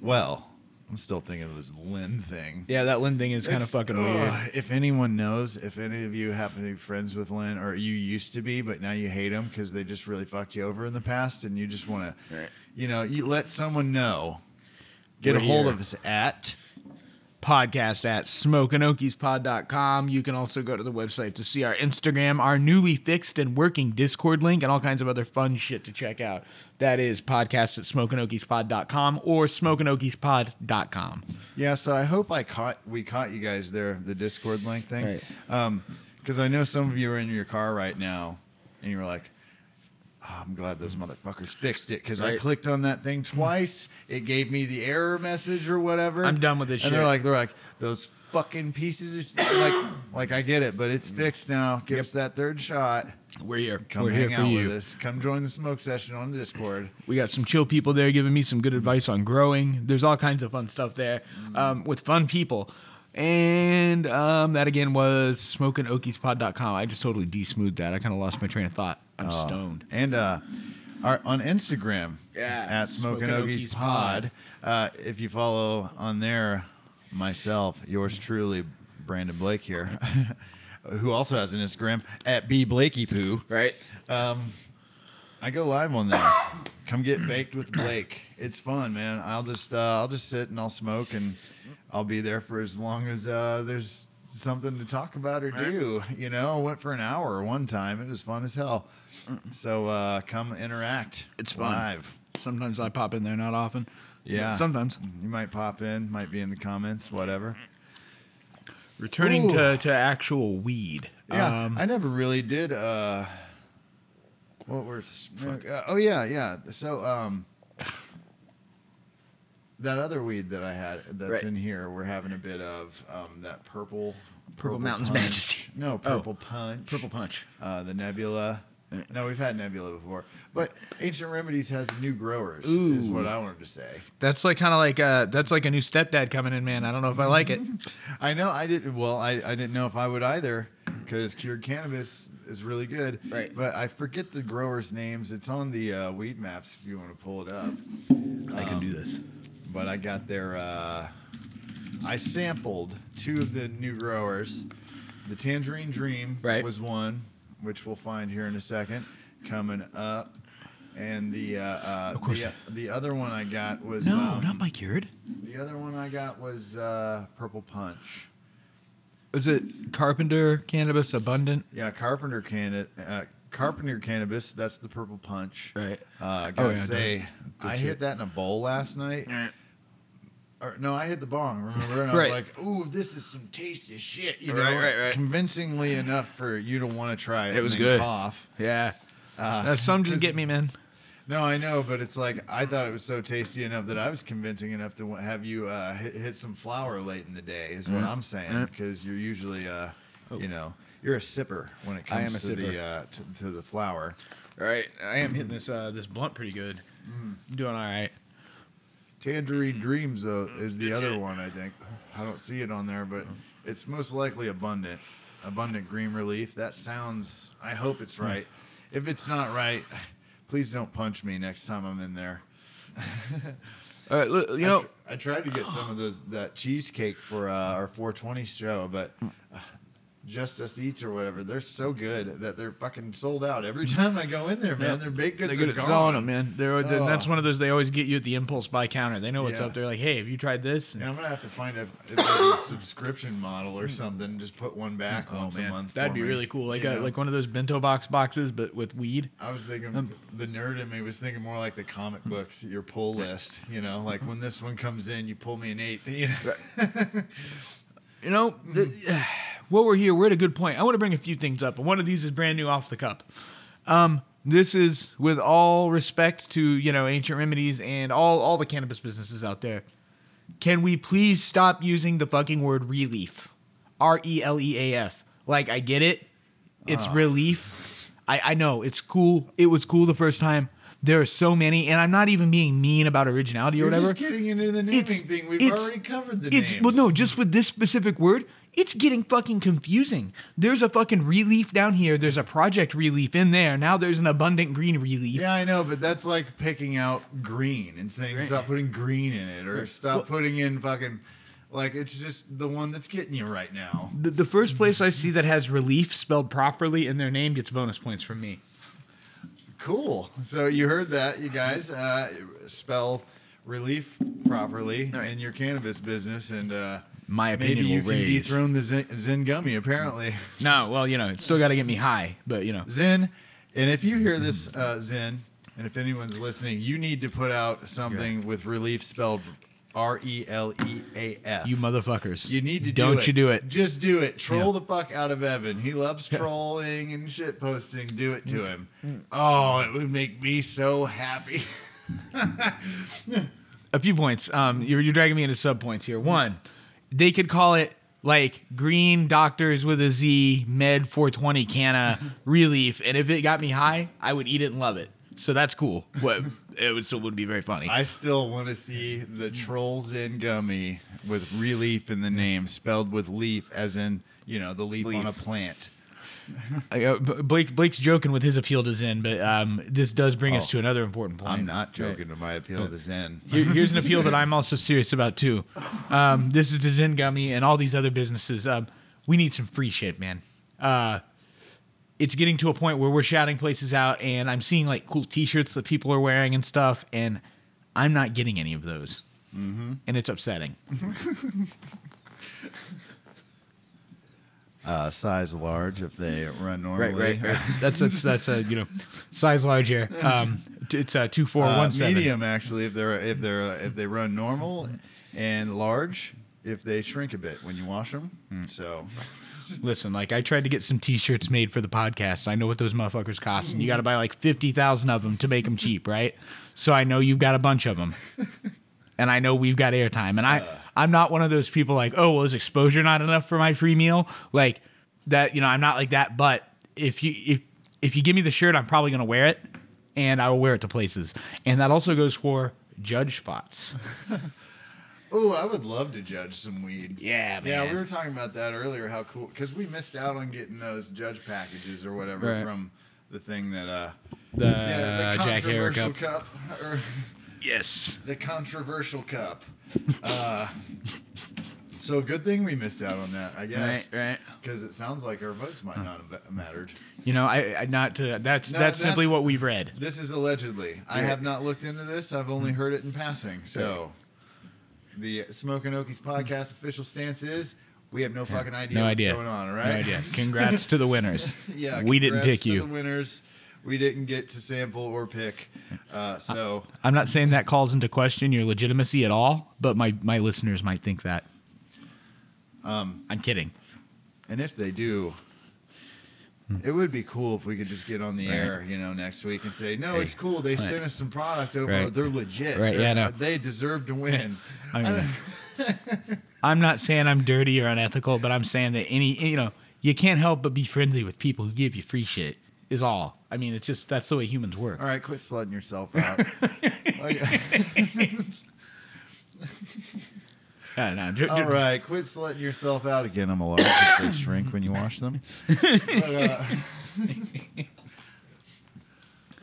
Well, I'm still thinking of this Len thing. Yeah, that Len thing is kind of fucking ugh, weird. If anyone knows, if any of you happen to be friends with Len, or you used to be, but now you hate them because they just really fucked you over in the past, and you just want to, you know, you let someone know. Get We're a hold here. of us at podcast at smokeandokiespod.com. You can also go to the website to see our Instagram, our newly fixed and working Discord link, and all kinds of other fun shit to check out. That is podcast at smokeandokiespod.com or smokeandokiespod.com. Yeah, so I hope I caught we caught you guys there, the Discord link thing. Right. Um, because I know some of you are in your car right now, and you were like, oh, "I'm glad those motherfuckers fixed it." Because I Right. clicked on that thing twice, it gave me the error message or whatever. I'm done with this And shit. they're like, they're like those fucking pieces of like, like I get it, but it's fixed now. Give us that third shot. We're here. Come We're hang here for out you. with us. Come join the smoke session on Discord. We got some chill people there giving me some good advice on growing. There's all kinds of fun stuff there um, with fun people. And um, that again was smokingokiespod.com. I just totally de-smoothed that. I kind of lost my train of thought. I'm stoned. And uh, our, on Instagram, Yeah, at Smoking Smokin' Okies Okies Pod. Uh, if you follow on there, myself, yours truly, Brandon Blake here, who also has an Instagram at B Blakey Poo. Right? Um, I go live on there. Come get baked with Blake. It's fun, man. I'll just uh, I'll just sit and I'll smoke and I'll be there for as long as uh, there's something to talk about or do. You know, I went for an hour one time. It was fun as hell. So uh, come interact. It's fun. live. Sometimes I pop in there, not often. Yeah. But Sometimes. You might pop in, might be in the comments, whatever. Returning Ooh. to, to actual weed. Yeah, Um, I never really did. Uh, what were? Uh, oh yeah, yeah. So um, that other weed that I had that's Right. in here, we're having a bit of um, that purple. Purple Mountain's punch. Majesty. No, Oh. purple punch. Purple Punch. Uh, the Nebula. No, we've had Nebula before, but Ancient Remedies has new growers. Ooh. Is what I wanted to say. That's like kind of like uh that's like a new stepdad coming in, man. I don't know if I like it. I know I didn't. Well, I, I didn't know if I would either because cured cannabis is really good. Right. But I forget the growers' names. It's on the uh, Weedmaps if you want to pull it up. I can do this. But I got their. Uh, I sampled two of the new growers. The Tangerine Dream Right. was one, which we'll find here in a second, coming up. And the uh, uh, Of course. the, the other one I got was No, um, not by cured. the other one I got was uh, Purple Punch. Is it Carpenter Cannabis Abundant? Yeah, Carpenter canna uh, Carpenter cannabis. That's the purple punch. Right. Uh, I Oh, gotta yeah, say, I hit that in a bowl last night. Or, no, I hit the bong. Remember? And I Right. was like, "Ooh, this is some tasty shit." You know, Right, right, right. convincingly enough for you to want to try it. It was and good. Cough. Yeah. Uh, some just get me, man. No, I know, but it's like I thought it was so tasty enough that I was convincing enough to have you uh, hit, hit some flour late in the day. Is what Yeah. I'm saying Yeah. because you're usually, uh, Oh. you know, you're a sipper when it comes to sipper. the uh, to, to the flour. All right. I am hitting this uh this blunt pretty good. I'm doing all right. Tangerine mm-hmm. Dreams though mm-hmm. is the other one I think. I don't see it on there, but mm-hmm. it's most likely abundant. Abundant green relief. That sounds. I hope it's hmm. right. If it's not right, please don't punch me next time I'm in there. All right, look, you I know, tr- I, tried to get some of those that cheesecake for uh, our 420 show, but hmm. uh, Just Us Eats or whatever, they're so good that they're fucking sold out every time I go in there, man. Yeah. Their baked goods they're good are at gone. selling them, man. They're, they're- oh. that's Oh. one of those they always get you at the impulse buy counter. They know what's Yeah. up. They're like, hey, have you tried this? Yeah, I'm gonna have to find if, if there's a subscription model or hmm. something. Just put one back oh, once a month. Oh, that'd be me, really cool. Like you a, know? like one of those bento box boxes, but with weed. I was thinking Um, the nerd in me was thinking more like the comic hmm. books, your pull list. You know, like mm-hmm. when this one comes in, you pull me an eight. You know? You know, the, hmm. While we're here, we're at a good point. I want to bring a few things up, and one of these is brand new off the cup. Um, this is with all respect to you know ancient remedies and all all the cannabis businesses out there. Can we please stop using the fucking word relief? R E L E A F. Like I get it, it's relief. I I know it's cool. It was cool the first time. There are so many, and I'm not even being mean about originality or whatever. You're whatever just getting into the naming it's thing. We've already covered the it's names. well no just with this specific word it's getting fucking confusing. There's a fucking relief down here. There's a project relief in there. Now there's an abundant green relief. Yeah, I know, but that's like picking out green and saying stop putting green in it or stop putting in fucking like it's just the one that's getting you right now. the, the first place i see that has relief spelled properly in their name gets bonus points from me. Cool. So you heard that, you guys. Uh, spell relief properly in your cannabis business, and uh, my opinion Maybe you will can raise. dethrone the Zen, Zen gummy. Apparently, no, well, you know, it's still got to get me high, but you know, Zen. And if you hear this, uh, Zen, and if anyone's listening, you need to put out something with relief spelled R E L E A F. you motherfuckers, You need to do don't it. you do it? Just do it. Troll Yeah. the fuck out of Evan. He loves trolling and shit posting. Do it to him. Mm. Oh, it would make me so happy. a few points. Um, you're, you're dragging me into sub points here. One, they could call it like green doctors with a Z med 420 canna relief, and if it got me high, I would eat it and love it. So that's cool. What it would still would be very funny. I still want to see the Trolls in gummy with relief in the name, spelled with leaf, as in you know the leaf, on a plant. Uh, Blake Blake's joking with his appeal to Zen, but um, this does bring us Oh. to another important point. I'm not joking to my appeal to Zen. Here- here's an appeal that I'm also serious about too. Um, this is to Zen Gummy and all these other businesses. Um, we need some free shit, man. Uh, it's getting to a point where we're shouting places out, and I'm seeing like cool T-shirts that people are wearing and stuff, and I'm not getting any of those, mm-hmm. and it's upsetting. Uh, size large if they run normally. Right, that's that's that's a you know size large here. Um, it's a two four Uh, one seven. medium actually if they're if they're uh, if they run normal and large if they shrink a bit when you wash them so Listen, like I tried to get some T-shirts made for the podcast. I know what those motherfuckers cost, and you got to buy like fifty thousand of them to make them cheap, right? So I know you've got a bunch of them, and I know we've got airtime. And I, I'm not one of those people like, oh, well, is exposure not enough for my free meal? Like that, you know, I'm not like that. But if you if if you give me the shirt, I'm probably gonna wear it, and I will wear it to places. And that also goes for judge spots. oh i would love to judge some weed Yeah, man. yeah we were talking about that earlier how cool because we missed out on getting those judge packages or whatever Right. from the thing that uh the, yeah, the Jack controversial cup. cup, or Yes. the controversial cup uh so good thing we missed out on that i guess Right. Right. because it sounds like our votes might not have mattered You know, I, I not to that's No, that's simply what we've read. This is allegedly. I have not looked into this. I've only heard it in passing. So, the Smoking Okies podcast official stance is we have no fucking idea no what's idea. going on. All No idea. Congrats to the winners. yeah. we didn't congrats pick to you. The winners. We didn't get to sample or pick. Uh, so I'm not saying that calls into question your legitimacy at all, but my my listeners might think that. Um, I'm kidding. and if they do. It would be cool if we could just get on the Right. air, you know, next week and say, "No, it's cool. They right. sent us some product over. They're legit. Right, yeah, They're- no. They deserve to win." I mean, I'm not saying I'm dirty or unethical, but I'm saying that any you know you can't help but be friendly with people who give you free shit. Is all. I mean, it's just that's the way humans work. All right, quit slutting yourself out. Okay. Yeah, no, ju- ju- All right, quit slutting yourself out again. I'm a large if they shrink when you wash them. But, uh,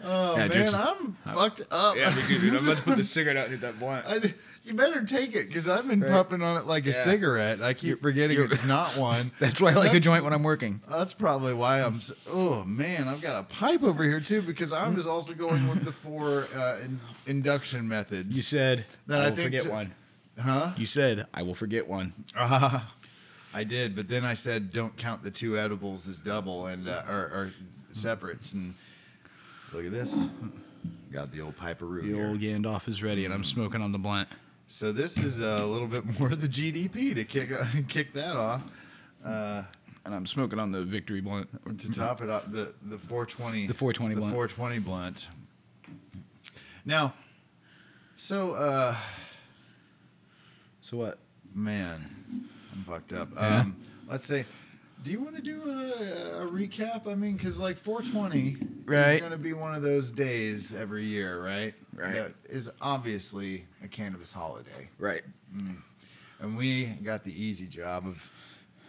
oh Yeah, man, jokes- I'm fucked up. Yeah, me too, dude. I'm about to put the cigarette out and hit that blunt. I, you better take it because I've been Right. puffing on it like a cigarette. I keep forgetting you're- it's not one. That's why I like a joint when I'm working. That's probably why I'm. So, oh man, I've got a pipe over here too because I was also going with the four uh, in, induction methods. You said that I I will think forget to- one. huh? You said I will forget one. Uh, I did, but then I said don't count the two edibles as double and uh, or, or separates. And look at this, got the old piperoo The here. old Gandalf is ready, and I'm smoking on the blunt. So this is a little bit more of the GDP to kick kick that off. Uh, And I'm smoking on the victory blunt. to top it off, the the 420, The 420 the blunt. 420 blunt. Now, so uh, So what? man, I'm fucked up. Yeah? Um, let's say, do you want to do a, a recap? I mean, because like 420 Right. is going to be one of those days every year, right? Right. That is obviously a cannabis holiday, Right. and we got the easy job of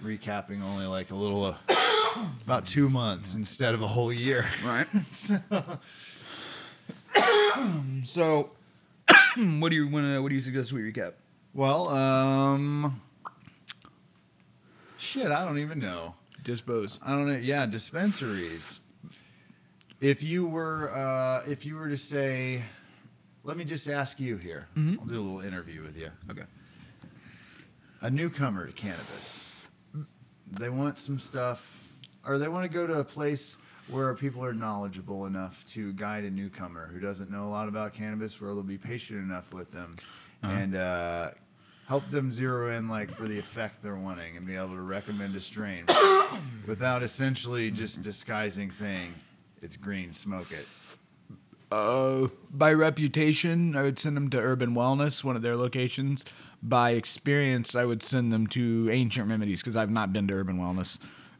recapping only like a little, uh, about two months instead of a whole year. Right. So, So, what do you want to? What do you suggest we recap? well, um, shit, I don't even know. Dispose. I don't know. Yeah, dispensaries. If you were, uh, if you were to say, let me just ask you here. Mhm. I'll do a little interview with you. Okay. a newcomer to cannabis. They want some stuff, or they want to go to a place where people are knowledgeable enough to guide a newcomer who doesn't know a lot about cannabis, where they'll be patient enough with them and uh, help them zero in like for the effect they're wanting and be able to recommend a strain without essentially just disguising saying it's green, smoke it. Uh, by reputation, I would send them to Urban Wellness, one of their locations. By experience, I would send them to Ancient Remedies because I've not been to Urban Wellness.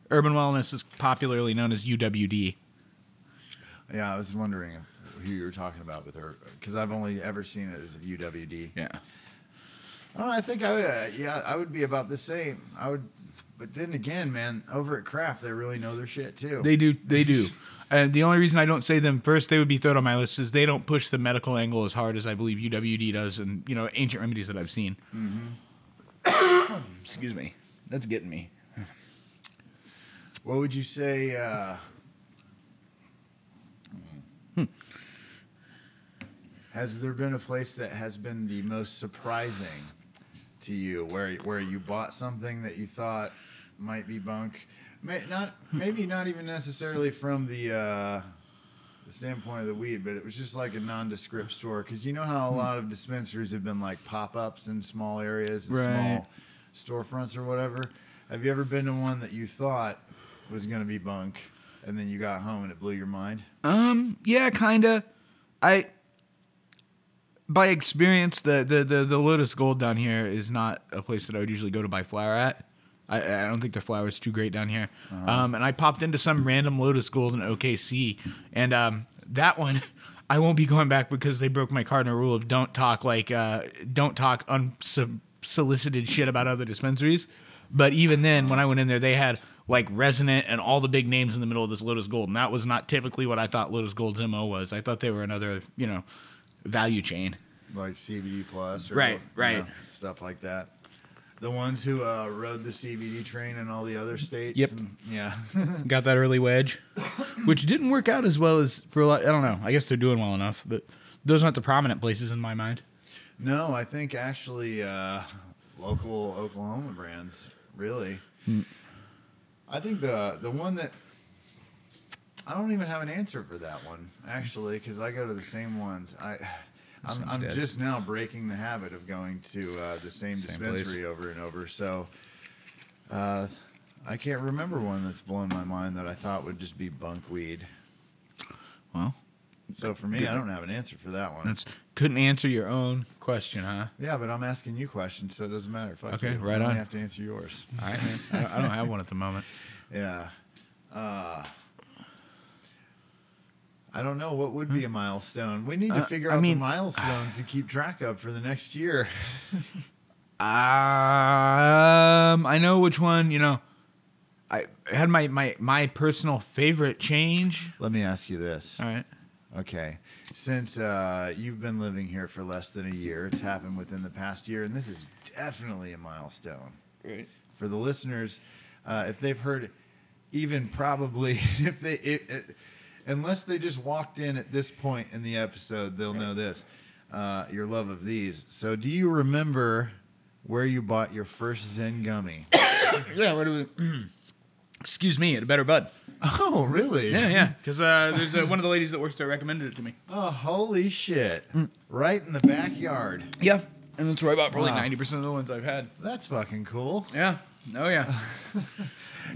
Urban Wellness is popularly known as UWD. Yeah, I was wondering who you were talking about with her because I've only ever seen it as a UWD. Yeah. Oh, I think I would, uh, yeah, I would be about the same. I would, but then again, man, over at Kraft, they really know their shit too. They do. They do. And the only reason I don't say them first, they would be third on my list, is they don't push the medical angle as hard as I believe UWD does, and you know, ancient remedies that I've seen. Excuse me, that's getting me. what would you say? Uh, Hmm. Has there been a place that has been the most surprising to you, where where you bought something that you thought might be bunk? May, not maybe not even necessarily from the uh, the standpoint of the weed, but it was just like a nondescript store because you know how a Hmm. lot of dispensaries have been like pop ups in small areas, and Right. small storefronts or whatever. Have you ever been to one that you thought was going to be bunk, and then you got home and it blew your mind? Um, yeah, kinda. I by experience, the, the the the Lotus Gold down here is not a place that I would usually go to buy flour at. I, I don't think the flour is too great down here. Um, and I popped into some random Lotus Gold in OKC, and um, that one. I won't be going back because they broke my cardinal rule of don't talk like uh, don't talk unsolicited shit about other dispensaries. But even then, when I went in there, they had like Resonant and all the big names in the middle of this Lotus Gold, and that was not typically what I thought Lotus Gold's mo was. I thought they were another, you know, value chain. Like CBD plus, or Right, you right. know, stuff like that. The ones who uh, rode the CBD train in all the other states. Yep. and- yeah. Got that early wedge, which didn't work out as well as for a lot. I don't know. I guess they're doing well enough, but those aren't the prominent places in my mind. no, I think actually uh, local Oklahoma brands really. Hmm. I think the the one that I don't even have an answer for that one actually because I go to the same ones. I. I'm, I'm just now breaking the habit of going to uh, the same, Same place. dispensary over and over. So uh, I can't remember one that's blown my mind that I thought would just be bunk weed. Well, So for me, I don't have an answer for that one. that's couldn't answer your own question, huh? Yeah, but I'm asking you questions, so it doesn't matter. Fuck Okay, you. right I on. have to answer yours. All right, man. I don't, I don't have one at the moment. Yeah. Uh, I don't know what would be a milestone. We need to Uh, figure out mean- the milestones to keep track of for the next year. Um, I know which one. You know, I had my my my personal favorite change. Let me ask you this. All right. Okay. Since uh, you've been living here for less than a year, it's happened within the past year, and this is definitely a milestone. Right. For the listeners, uh, if they've heard, even probably, if they, it, it, unless they just walked in at this point in the episode, they'll know this. Uh, your love of these. So, do you remember where you bought your first Zen gummy? Yeah. What do we? Excuse me, at a better bud. oh, really? Yeah, yeah. Because uh, there's uh, one of the ladies that works there recommended it to me. Oh, holy shit! Right in the backyard. Yeah, and that's where I bought probably Wow. ninety percent of the ones I've had. That's fucking cool. Yeah. Oh yeah.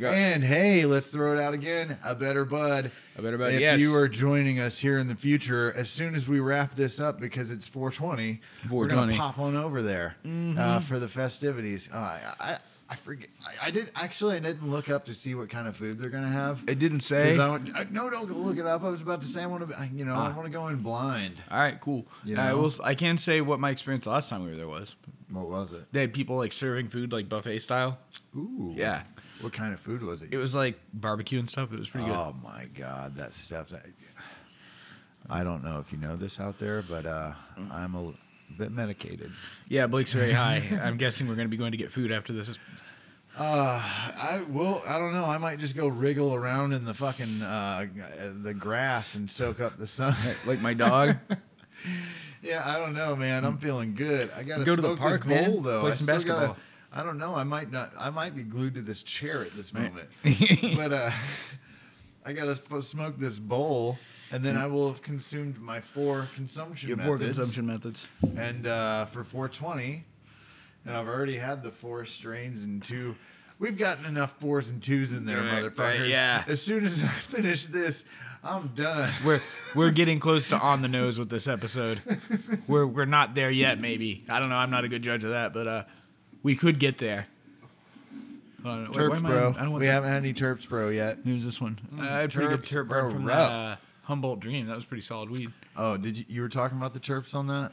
And hey, let's throw it out again. A better bud. A better bud, If yes. you are joining us here in the future, as soon as we wrap this up, because it's 420, we're gonna pop on over there Mm-hmm. uh, for the festivities. Uh, I, I forget. I, I did actually. I didn't look up to see what kind of food they're gonna have. It didn't say. I went, I, no, don't go look it up. I was about to say I want to. You know, I Ah. want to go in blind. All right, cool. You know, I will. I can say what my experience last time we were there was. What was it? They had people like serving food like buffet style. Ooh. Yeah. What kind of food was it? It was like barbecue and stuff. It was pretty good. Oh my god, that stuff. I don't know if you know this out there, but uh, I'm a bit medicated. Yeah, Blake's very high. I'm guessing we're going to be going to get food after this. Uh, I will. I don't know. I might just go wriggle around in the fucking uh, the grass and soak up the sun. Like my dog. yeah, I don't know, man. I'm feeling good. I gotta Go to the smoke park, this man. bowl though. Play I some still gotta- basketball. I don't know. I might not. I might be glued to this chair at this moment. but uh, I gotta f- smoke this bowl, and then I will have consumed my four consumption Your methods. poor consumption methods. And uh, for 420, and I've already had the four strains and two. We've gotten enough fours and twos in there, Right, motherfuckers. right, yeah. As soon as I finish this, I'm done. We're we're getting close to on the nose with this episode. We're we're not there yet. Maybe I don't know. I'm not a good judge of that, but uh, we could get there. Hold on, wait, why Terps, am I- bro. I don't want we that. haven't had any Terps, bro, yet. Here's this one. I had a pretty good Terps, terp bro, from rough. that uh, Humboldt Dream. That was pretty solid weed. Oh, did you? You were talking about the Terps on that?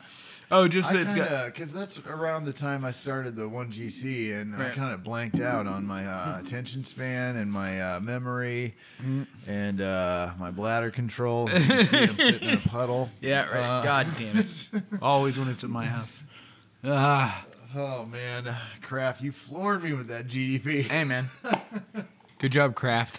Oh, just I that it's got. because that's around the time I started the one GC, and I Right. kind of blanked out on my uh, attention span and my uh, memory Mm-hmm. and uh, my bladder control. You can see I'm sitting in a puddle. Yeah, right. Uh, God damn it. Always when it's at my house. Ah, Oh man, Kraft, you floored me with that GDP. hey man. Good job, Kraft.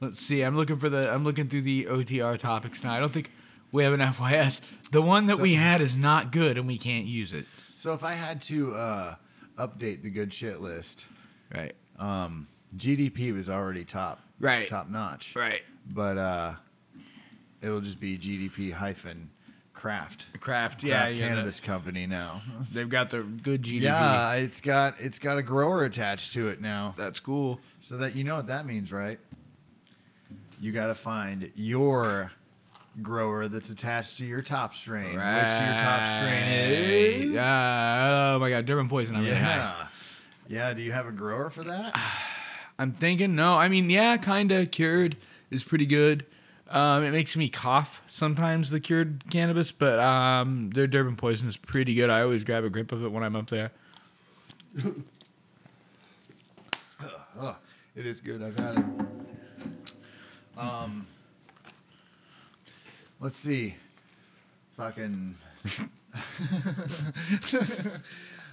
Let's see. I'm looking for the. I'm looking through the OTR topics now. I don't think we have an FYS. The one that we had is not good, and we can't use it. So if I had to uh, update the good shit list, Right. um, GDP was already top, Right. top notch. Right. But uh, it'll just be GDP hyphen craft Kraft. Yeah. Kraft yeah Cannabis Company now. they've got the good GDP. Yeah, it's got it's got a grower attached to it now. That's cool. So that you know what that means, right? You got to find your grower that's attached to your top strain. Which your top strain is? Yeah. Oh my God, Durban poison. I'm really. Yeah. Yeah, do you have a grower for that? I'm thinking no. I mean, yeah, kind of cured is pretty good. Um, it makes me cough sometimes the cured cannabis, but um, their Durban poison is pretty good. I always grab a grip of it when I'm up there. Oh, it is good. I've had it. Um, let's see. Fucking.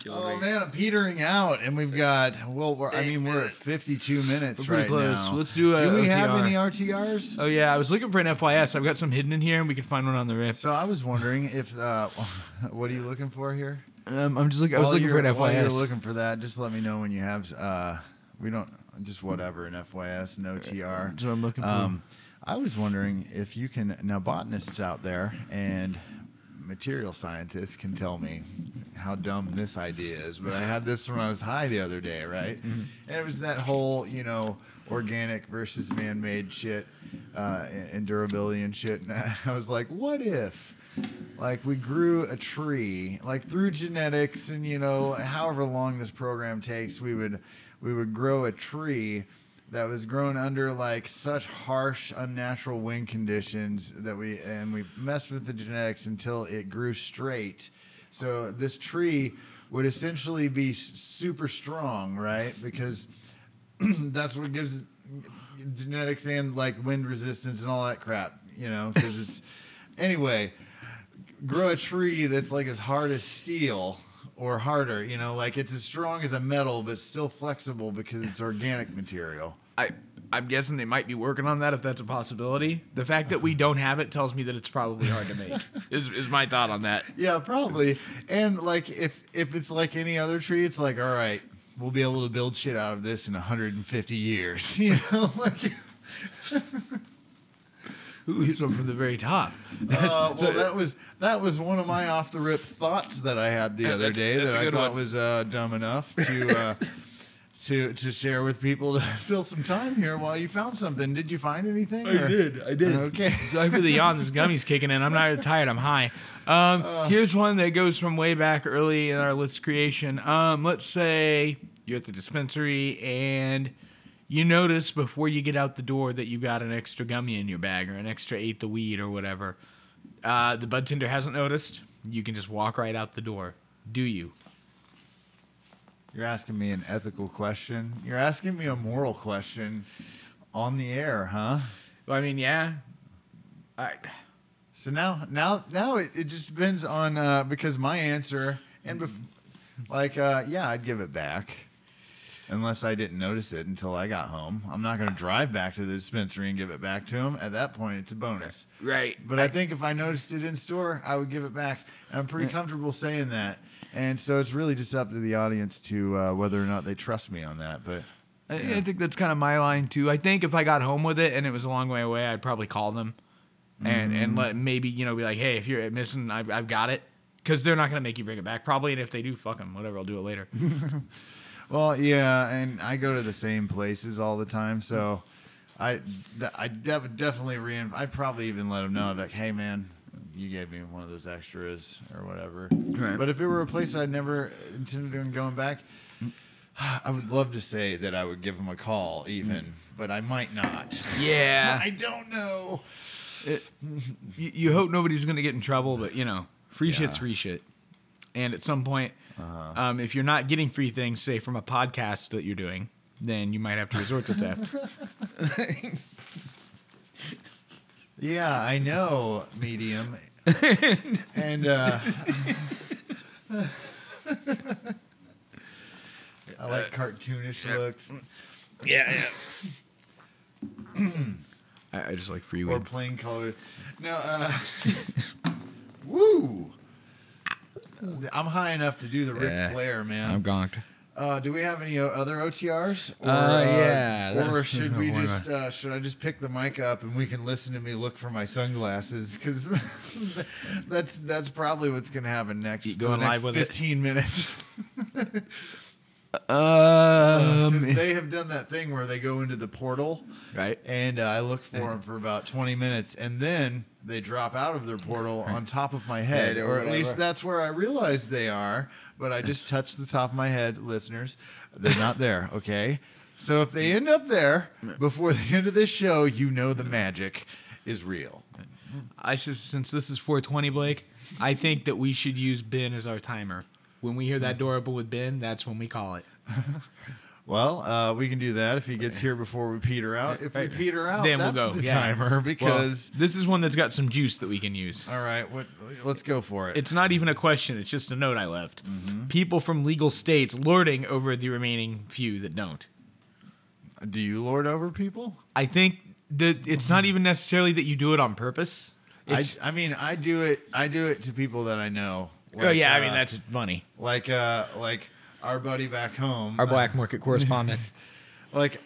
oh man, I'm petering out, and we've got. Well, we're, I mean, we're at 52 minutes We're pretty right close. now. Let's do a Do we have OTR. any RTRs? Oh yeah, I was looking for an FYS. I've got some hidden in here, and we can find one on the rip. So I was wondering if. Uh, what are you looking for here? Um, I'm just looking. I was While looking for an you're- While you're FYS. looking for that, just let me know when you have. Uh, we don't just whatever an FYS, no TR. That's what I'm looking for. Um, I was wondering if you can now botanists out there and material scientists can tell me how dumb this idea is. But I had this when I was high the other day, right? Mm-hmm. And it was that whole you know organic versus man-made shit uh, and and durability and shit. And I was like, what if? Like we grew a tree, like through genetics and you know however long this program takes, we would we would grow a tree that was grown under like such harsh unnatural wind conditions that we and we messed with the genetics until it grew straight. So this tree would essentially be super strong right? Because that's what gives genetics and like wind resistance and all that crap you know because it's anyway grow a tree that's like as hard as steel or harder you know like it's as strong as a metal but still flexible because it's organic material I I'm guessing they might be working on that if that's a possibility. The fact that we don't have it tells me that it's probably hard to make. is is my thought on that. yeah probably and like if if it's like any other tree it's like all right we'll be able to build shit out of this in 150 years you know like Ooh, here's one from the very top. Uh, well, that was that was one of my off the rip thoughts that I had the Yeah, other that's- day that's that I thought one. was uh, dumb enough to uh, to to share with people to fill some time here while you found something. Did you find anything? I or- did. I did. Okay. Sorry for the yawns. This gummy's kicking in. I'm not tired. I'm high. Um, Uh. here's one that goes from way back early in our list creation. Um, let's say you're at the dispensary and you notice before you get out the door that you got an extra gummy in your bag or an extra ate the weed or whatever. Uh, the bud tender hasn't noticed. You can just walk right out the door. Do you? You're asking me an ethical question. You're asking me a moral question on the air, huh? Well, I mean, yeah. I, So now, now, now it, it just depends on uh, because my answer and bef- like, uh, yeah, I'd give it back unless I didn't notice it until I got home. I'm not going to drive back to the dispensary and give it back to him. At that point, it's a bonus. right. But I think if I noticed it in store, I would give it back. And I'm pretty comfortable saying that. And so it's really just up to the audience to uh, whether or not they trust me on that. But I, I think that's kind of my line too. I think if I got home with it and it was a long way away, I'd probably call them and and Mm. let maybe you know be like, hey, if you're missing, I've, I've got it. Because they're not gonna make you bring it back, probably. And if they do, fuck them. Whatever, I'll do it later. Well, yeah, and I go to the same places all the time, so I, th- I def- definitely rein. I'd probably even let them know, like, hey, man, you gave me one of those extras or whatever. Right. But if it were a place I'd never intended on going back, I would love to say that I would give them a call, even, mm. but I might not. Yeah, I don't know. you, you hope nobody's gonna get in trouble, but you know, free Yeah. shit's free shit. And at some point, um, if you're not getting free things, say from a podcast that you're doing, then you might have to resort to theft. Yeah, I know, medium. and uh I like cartoonish looks yeah, yeah. I, I just like free or plain colored. No, uh Woo! I'm high enough to do the Ric Yeah, Flair, man. I'm gonked. Uh, do we have any o- other OTRs? Or, Uh, yeah, Or that's- should there's we no just? Uh, should I just pick the mic up and we can listen to me look for my sunglasses? Because that's that's probably what's gonna happen next. You for going the next live with it? Fifteen minutes. Um, Because they have done that thing where they go into the portal right. and uh, I look for them for about 20 minutes and then they drop out of their portal on top of my head. Yeah, or at least that's where I realize they are. But I just touched the top of my head, listeners. They're not there, okay? So if they end up there before the end of this show, you know the magic is real. I just since this is 420, Blake, I think that we should use Ben as our timer. When we hear that door open with Ben, that's when we call it. Well, uh, we can do that if he gets here before we peter out. If we peter out, then we'll that's go. the yeah. timer Well, because. this is one that's got some juice that we can use. all right, what, let's go for it. It's not even a question. It's just a note I left. People from legal states lording over the remaining few that don't. do you lord over people? I think that it's not even necessarily that you do it on purpose. I, It's- I mean, I do it. I do it to people that I know. Oh yeah, I uh, mean that's funny. like uh, like our buddy back home. Our black market correspondent. like,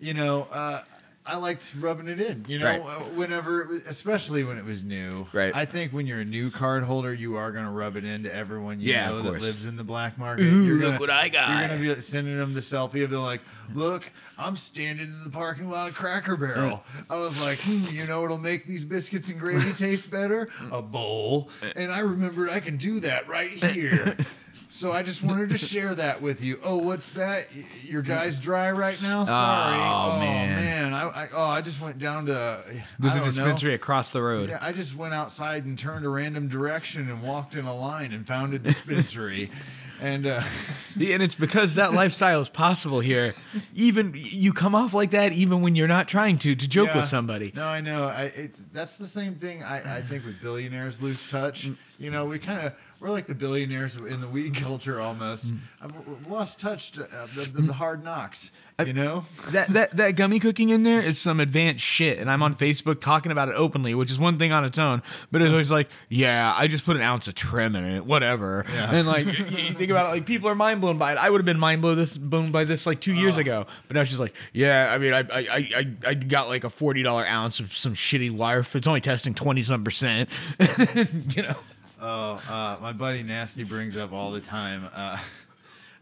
you know, uh, I liked rubbing it in. You know, Right. uh, whenever, it was, especially when it was new. Right. I think when you're a new card holder, you are going to rub it into everyone you Yeah, know that lives in the black market. Ooh, you're look gonna, what I got. You're going to be sending them the selfie of them like, look, I'm standing in the parking lot of Cracker Barrel. I was like, hmm, you know what'll make these biscuits and gravy taste better? A bowl. And I remembered I can do that right here. So I just wanted to share that with you. Oh, what's that? Your guy's dry right now. Oh, Sorry. Oh, man. man. I, I oh I just went down to There's a dispensary Know. across the road. Yeah, I just went outside and turned a random direction and walked in a line and found a dispensary. and uh, And it's because that lifestyle is possible here. Even you come off like that even when you're not trying to to joke yeah. with somebody. No, I know. I it's, that's the same thing. I, I think with billionaires lose touch. Mm. You know, we kind of we're like the billionaires in the weed culture almost. Mm. I've lost touch to, uh, the, the, the hard knocks. You know. That that that gummy cooking in there is some advanced shit, and I'm on Facebook talking about it openly, which is one thing on its own. But it's always like, yeah, I just put an ounce of trim in it, whatever. Yeah. And like, you, you think about it, like people are mind blown by it. I would have been mind blown this blown by this like two years ago, but now she's like, yeah, I mean, I I I I, got like a forty dollar ounce of some shitty life. It's only testing twenty some percent, you know. Oh, uh, my buddy Nasty brings up all the time uh,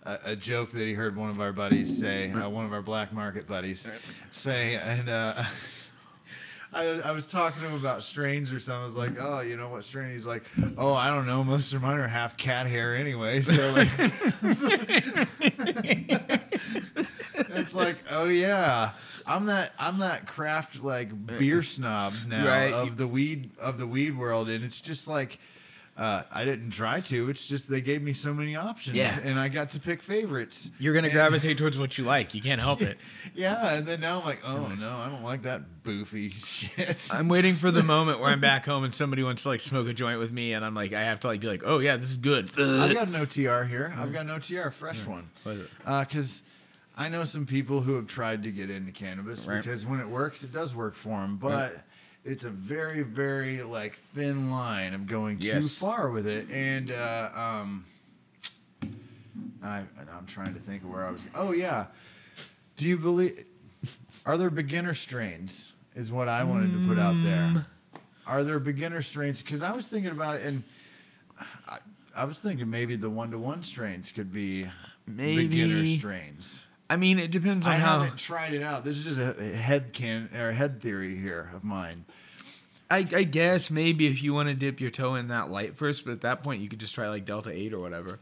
a, a joke that he heard one of our buddies say, uh, one of our black market buddies say, and uh, I, I was talking to him about strains or something. I was like, oh, you know what strain? He's like, oh, I don't know. Most of mine are half cat hair anyway. So like, it's like, oh yeah, I'm that I'm that craft like beer snob now Right. of the weed of the weed world, and it's just like. Uh, I didn't try to. It's just they gave me so many options, Yeah. and I got to pick favorites. You're gonna And- gravitate towards what you like. You can't help it. Yeah, and then now I'm like, oh no, I don't like that boofy shit. I'm waiting for the moment where I'm back home and somebody wants to like smoke a joint with me, and I'm like, I have to like be like, oh yeah, this is good. I've got an OTR here. I've got an OTR, a fresh one. Is it? Because I know some people who have tried to get into cannabis Right. because when it works, it does work for them. But it's a very, very like thin line of going too Yes. far with it. And uh, um, I I'm trying to think of where I was. Oh yeah. Do you believe? Are there beginner strains? Is what I wanted to put out Mm. there. Are there beginner strains? Because I was thinking about it, and I, I was thinking maybe the one to one strains could be beginner strains. I mean, it depends on I how. haven't tried it out. This is just a head can or head theory here of mine. I, I guess maybe if you want to dip your toe in that light first, but at that point you could just try like Delta Eight or whatever.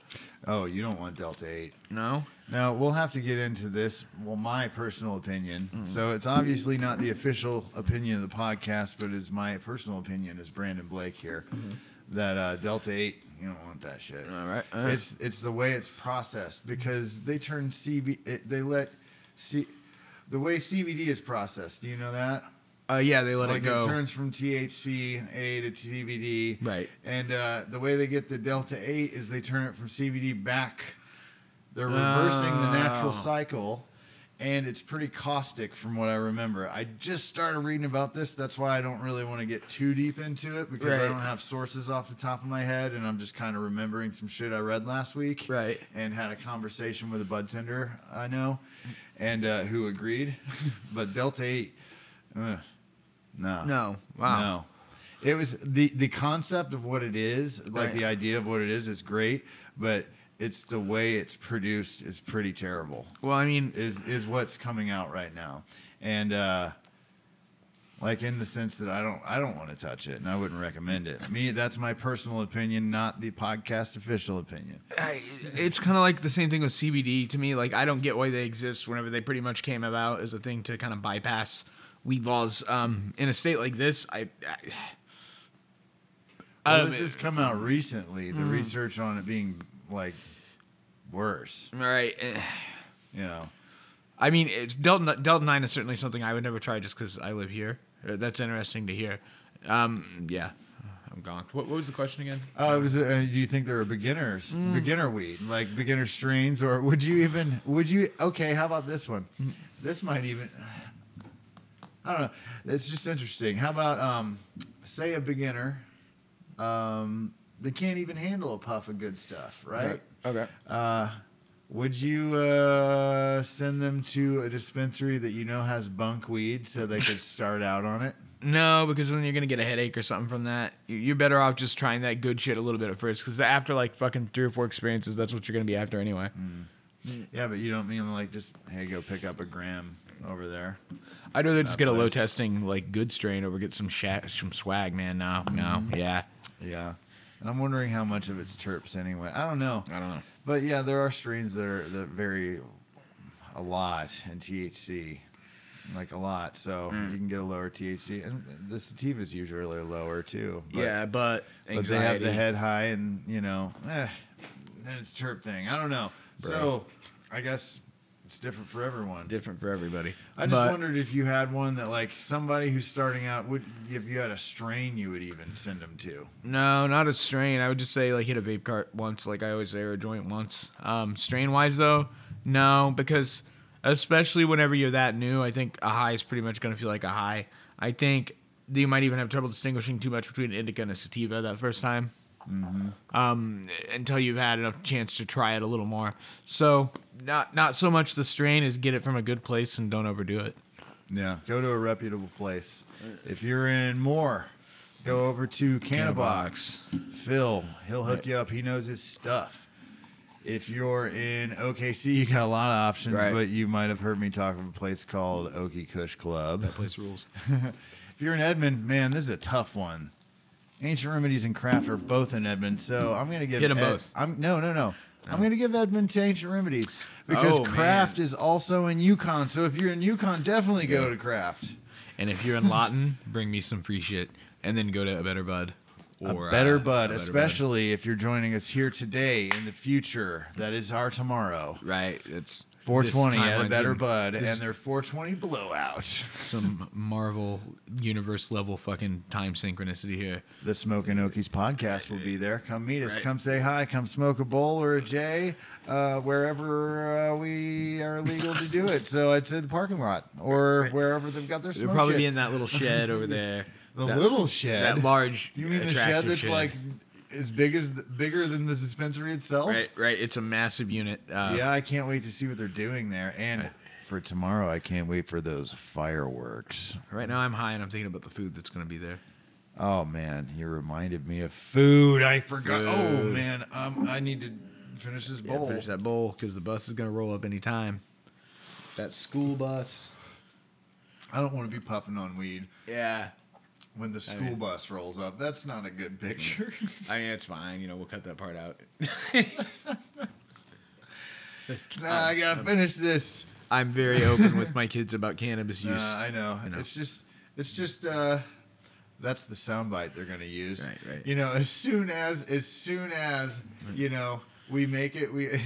Oh, you don't want Delta Eight. No. Now we'll have to get into this. Well, my personal opinion. So it's obviously not the official opinion of the podcast, but is my personal opinion as Brandon Blake here that uh, Delta Eight. You don't want that shit. All right. It's it's the way it's processed because they turn CB. It, they let C. The way CBD is processed. Do you know that? Uh, yeah, they let like it go. It turns from THC A to CBD. Right. And uh, the way they get the Delta 8 is they turn it from CBD back. They're reversing the natural Oh. cycle. And it's pretty caustic from what I remember. I just started reading about this. That's why I don't really want to get too deep into it because I don't have sources off the top of my head. And I'm just kind of remembering some shit I read last week. Right. And had a conversation with a bud tender I know and uh, who agreed. but Delta 8, uh, no. No. Wow. No. It was the the concept of what it is, like Right. the idea of what it is is great, but it's the way it's produced is pretty terrible. Well, I mean, Is is what's coming out right now. And uh like in the sense that I don't I don't want to touch it and I wouldn't recommend it. Me that's my personal opinion, not the podcast official opinion. I, it's kind of like the same thing with CBD to me. Like, I don't get why they exist whenever they pretty much came about as a thing to kind of bypass weed laws. Um, in a state like this, I. I Well, Um, this has come out recently, Mm. the research on it being like worse, all right. eh, you know. I mean, it's Delta, Delta 9 is certainly something I would never try just because I live here. Uh, That's interesting to hear. Um, yeah, I'm gone. What, what was the question again? Oh, it was. Uh, do you think there are beginners, Mm. beginner weed, like beginner strains, or would you even? Would you? Okay, how about this one? Mm. This might even. I don't know. It's just interesting. How about um, say a beginner, um, they can't even handle a puff of good stuff, right? Okay. Uh, would you uh, send them to a dispensary that you know has bunk weed so they could start out on it? No, because then you're gonna get a headache or something from that. You- You're better off just trying that good shit a little bit at first, because after like fucking three or four experiences, that's what you're gonna be after anyway. Yeah, but you don't mean like just hey, go pick up a gram over there. I'd rather just get a low place. testing like good strain over get some sha- some swag, man. No, no, yeah, Yeah. And I'm wondering how much of it's terps anyway. I don't know. I don't know. But yeah, there are strains that are that vary a lot in THC. Like a lot. So Mm. you can get a lower THC. And the sativa is usually lower too. But, yeah, but But they have the head high and, you know, eh, then it's terp thing. I don't know. So I guess it's different for everyone. different for everybody. I just But- wondered if you had one that like somebody who's starting out would if you had a strain you would even send them to. No, not a strain. I would just say like hit a vape cart once, like I always say, or a joint once. Um, strain wise though, no, because especially whenever you're that new, I think a high is pretty much going to feel like a high. I think you might even have trouble distinguishing too much between an indica and a sativa that first time. Um, until you've had enough chance to try it a little more. So not not so much the strain is get it from a good place and don't overdo it. Yeah, go to a reputable place. If you're in Moore, go over to Cannabox. Phil, he'll hook you up. He knows his stuff. If you're in OKC, you got a lot of options, Right. but you might have heard me talk of a place called Okie Kush Club. That place rules. If you're in Edmond, man, this is a tough one. Ancient Remedies and Craft are both in Edmond, so I'm gonna give Hit 'em Ed- both. I'm no, no, no. I'm gonna give Edmond to Ancient Remedies because Oh, Craft is also in Yukon. So if you're in Yukon, definitely go to Craft. And if you're in Lawton, bring me some free shit, and then go to a better bud. Or a better uh, bud, a Better especially if you're joining us here today in the future. That is our tomorrow. Right. It's 420 this at a better bud, and their 420 blowout. some Marvel universe level fucking time synchronicity here. The Smokin' Okies podcast will be there. Come meet us. Right. Come say hi. Come smoke a bowl or a J, uh, wherever uh, we are legal to do it. So I'd say the parking lot or wherever they've got their They'll probably shed. be in that little shed over there. the that- little shed. That large. You mean the shed that's like as big as the, bigger than the dispensary itself. Right, right. It's a massive unit. Uh, Yeah, I can't wait to see what they're doing there. And Right. for tomorrow, I can't wait for those fireworks. Right now, I'm high and I'm thinking about the food that's going to be there. Oh man, you reminded me of food. I forgot. Oh man, um, I need to finish this Yeah, bowl. finish that bowl because the bus is going to roll up anytime. That school bus. I don't want to be puffing on weed Yeah. When the school mean- bus rolls up. That's not a good picture. I mean, it's fine. You know, we'll cut that part out. nah, I gotta finish this. I'm very open with my kids about cannabis use. Nah, I know. You know. It's just, it's just. uh That's the soundbite they're gonna use. Right, right. You know, as soon as, as soon as you know we make it, we.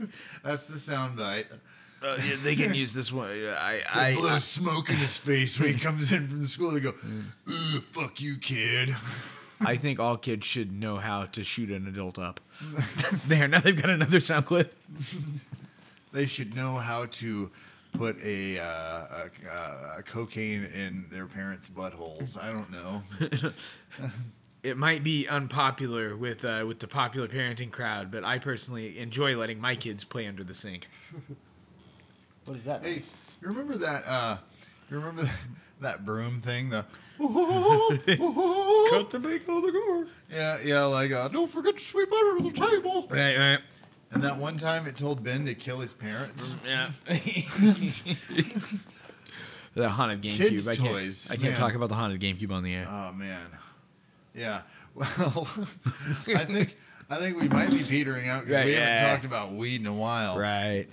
that's the soundbite. Uh, yeah, they can use this one. I, They I, blow I, smoke in his face when he comes in from the school. They go, "Fuck you, kid." I think all kids should know how to shoot an adult up. there, now they've got another sound clip. They should know how to put a, uh, a, a cocaine in their parents' buttholes. I don't know. It might be unpopular with uh, with the popular parenting crowd, but I personally enjoy letting my kids play under the sink. What is that? Hey, you remember that? Uh, you remember that, that broom thing? The Cut the big on the car. yeah, yeah. Like, uh, don't forget to sweep under the table. Right, right. And that one time, it told Ben to kill his parents. Yeah. the haunted GameCube. Kids' I can't, toys, I can't man. talk about the haunted GameCube on the air. Oh man, yeah. Well, I think I think we might be petering out because Right, we haven't talked about weed in a while. Right.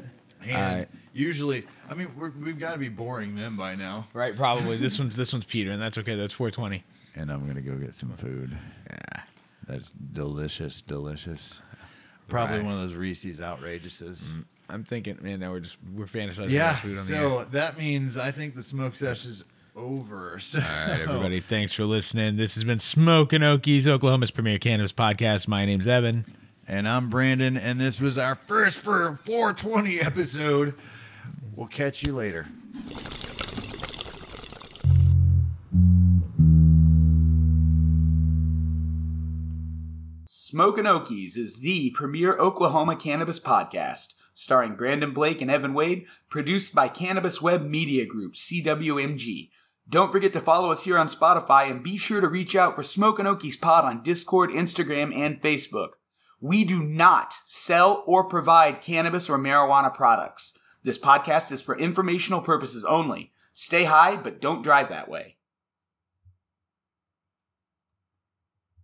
And Alright. Usually, I mean, we're, we've got to be boring them by now. Right, probably. this one's this one's Peter, and that's okay. That's 420. And I'm gonna go get some food. Yeah. That's delicious, delicious. Probably Right. one of those Reese's outrageouses. Mm. I'm thinking, man, now we're just we're fantasizing Yeah. about food on the air. So that means I think the smoke session is over. So, All right, everybody, thanks for listening. This has been Smokin' Okies, Oklahoma's premier cannabis podcast. My name's Evan. And I'm Brandon, and this was our first for 420 episode. We'll catch you later. Smokin' Okies is the premier Oklahoma cannabis podcast, starring Brandon Blake and Evan Wade, produced by Cannabis Web Media Group, CWMG. Don't forget to follow us here on Spotify and be sure to reach out for Smokin' Okies Pod on Discord, Instagram, and Facebook. We do not sell or provide cannabis or marijuana products. This podcast is for informational purposes only. Stay high, but don't drive that way.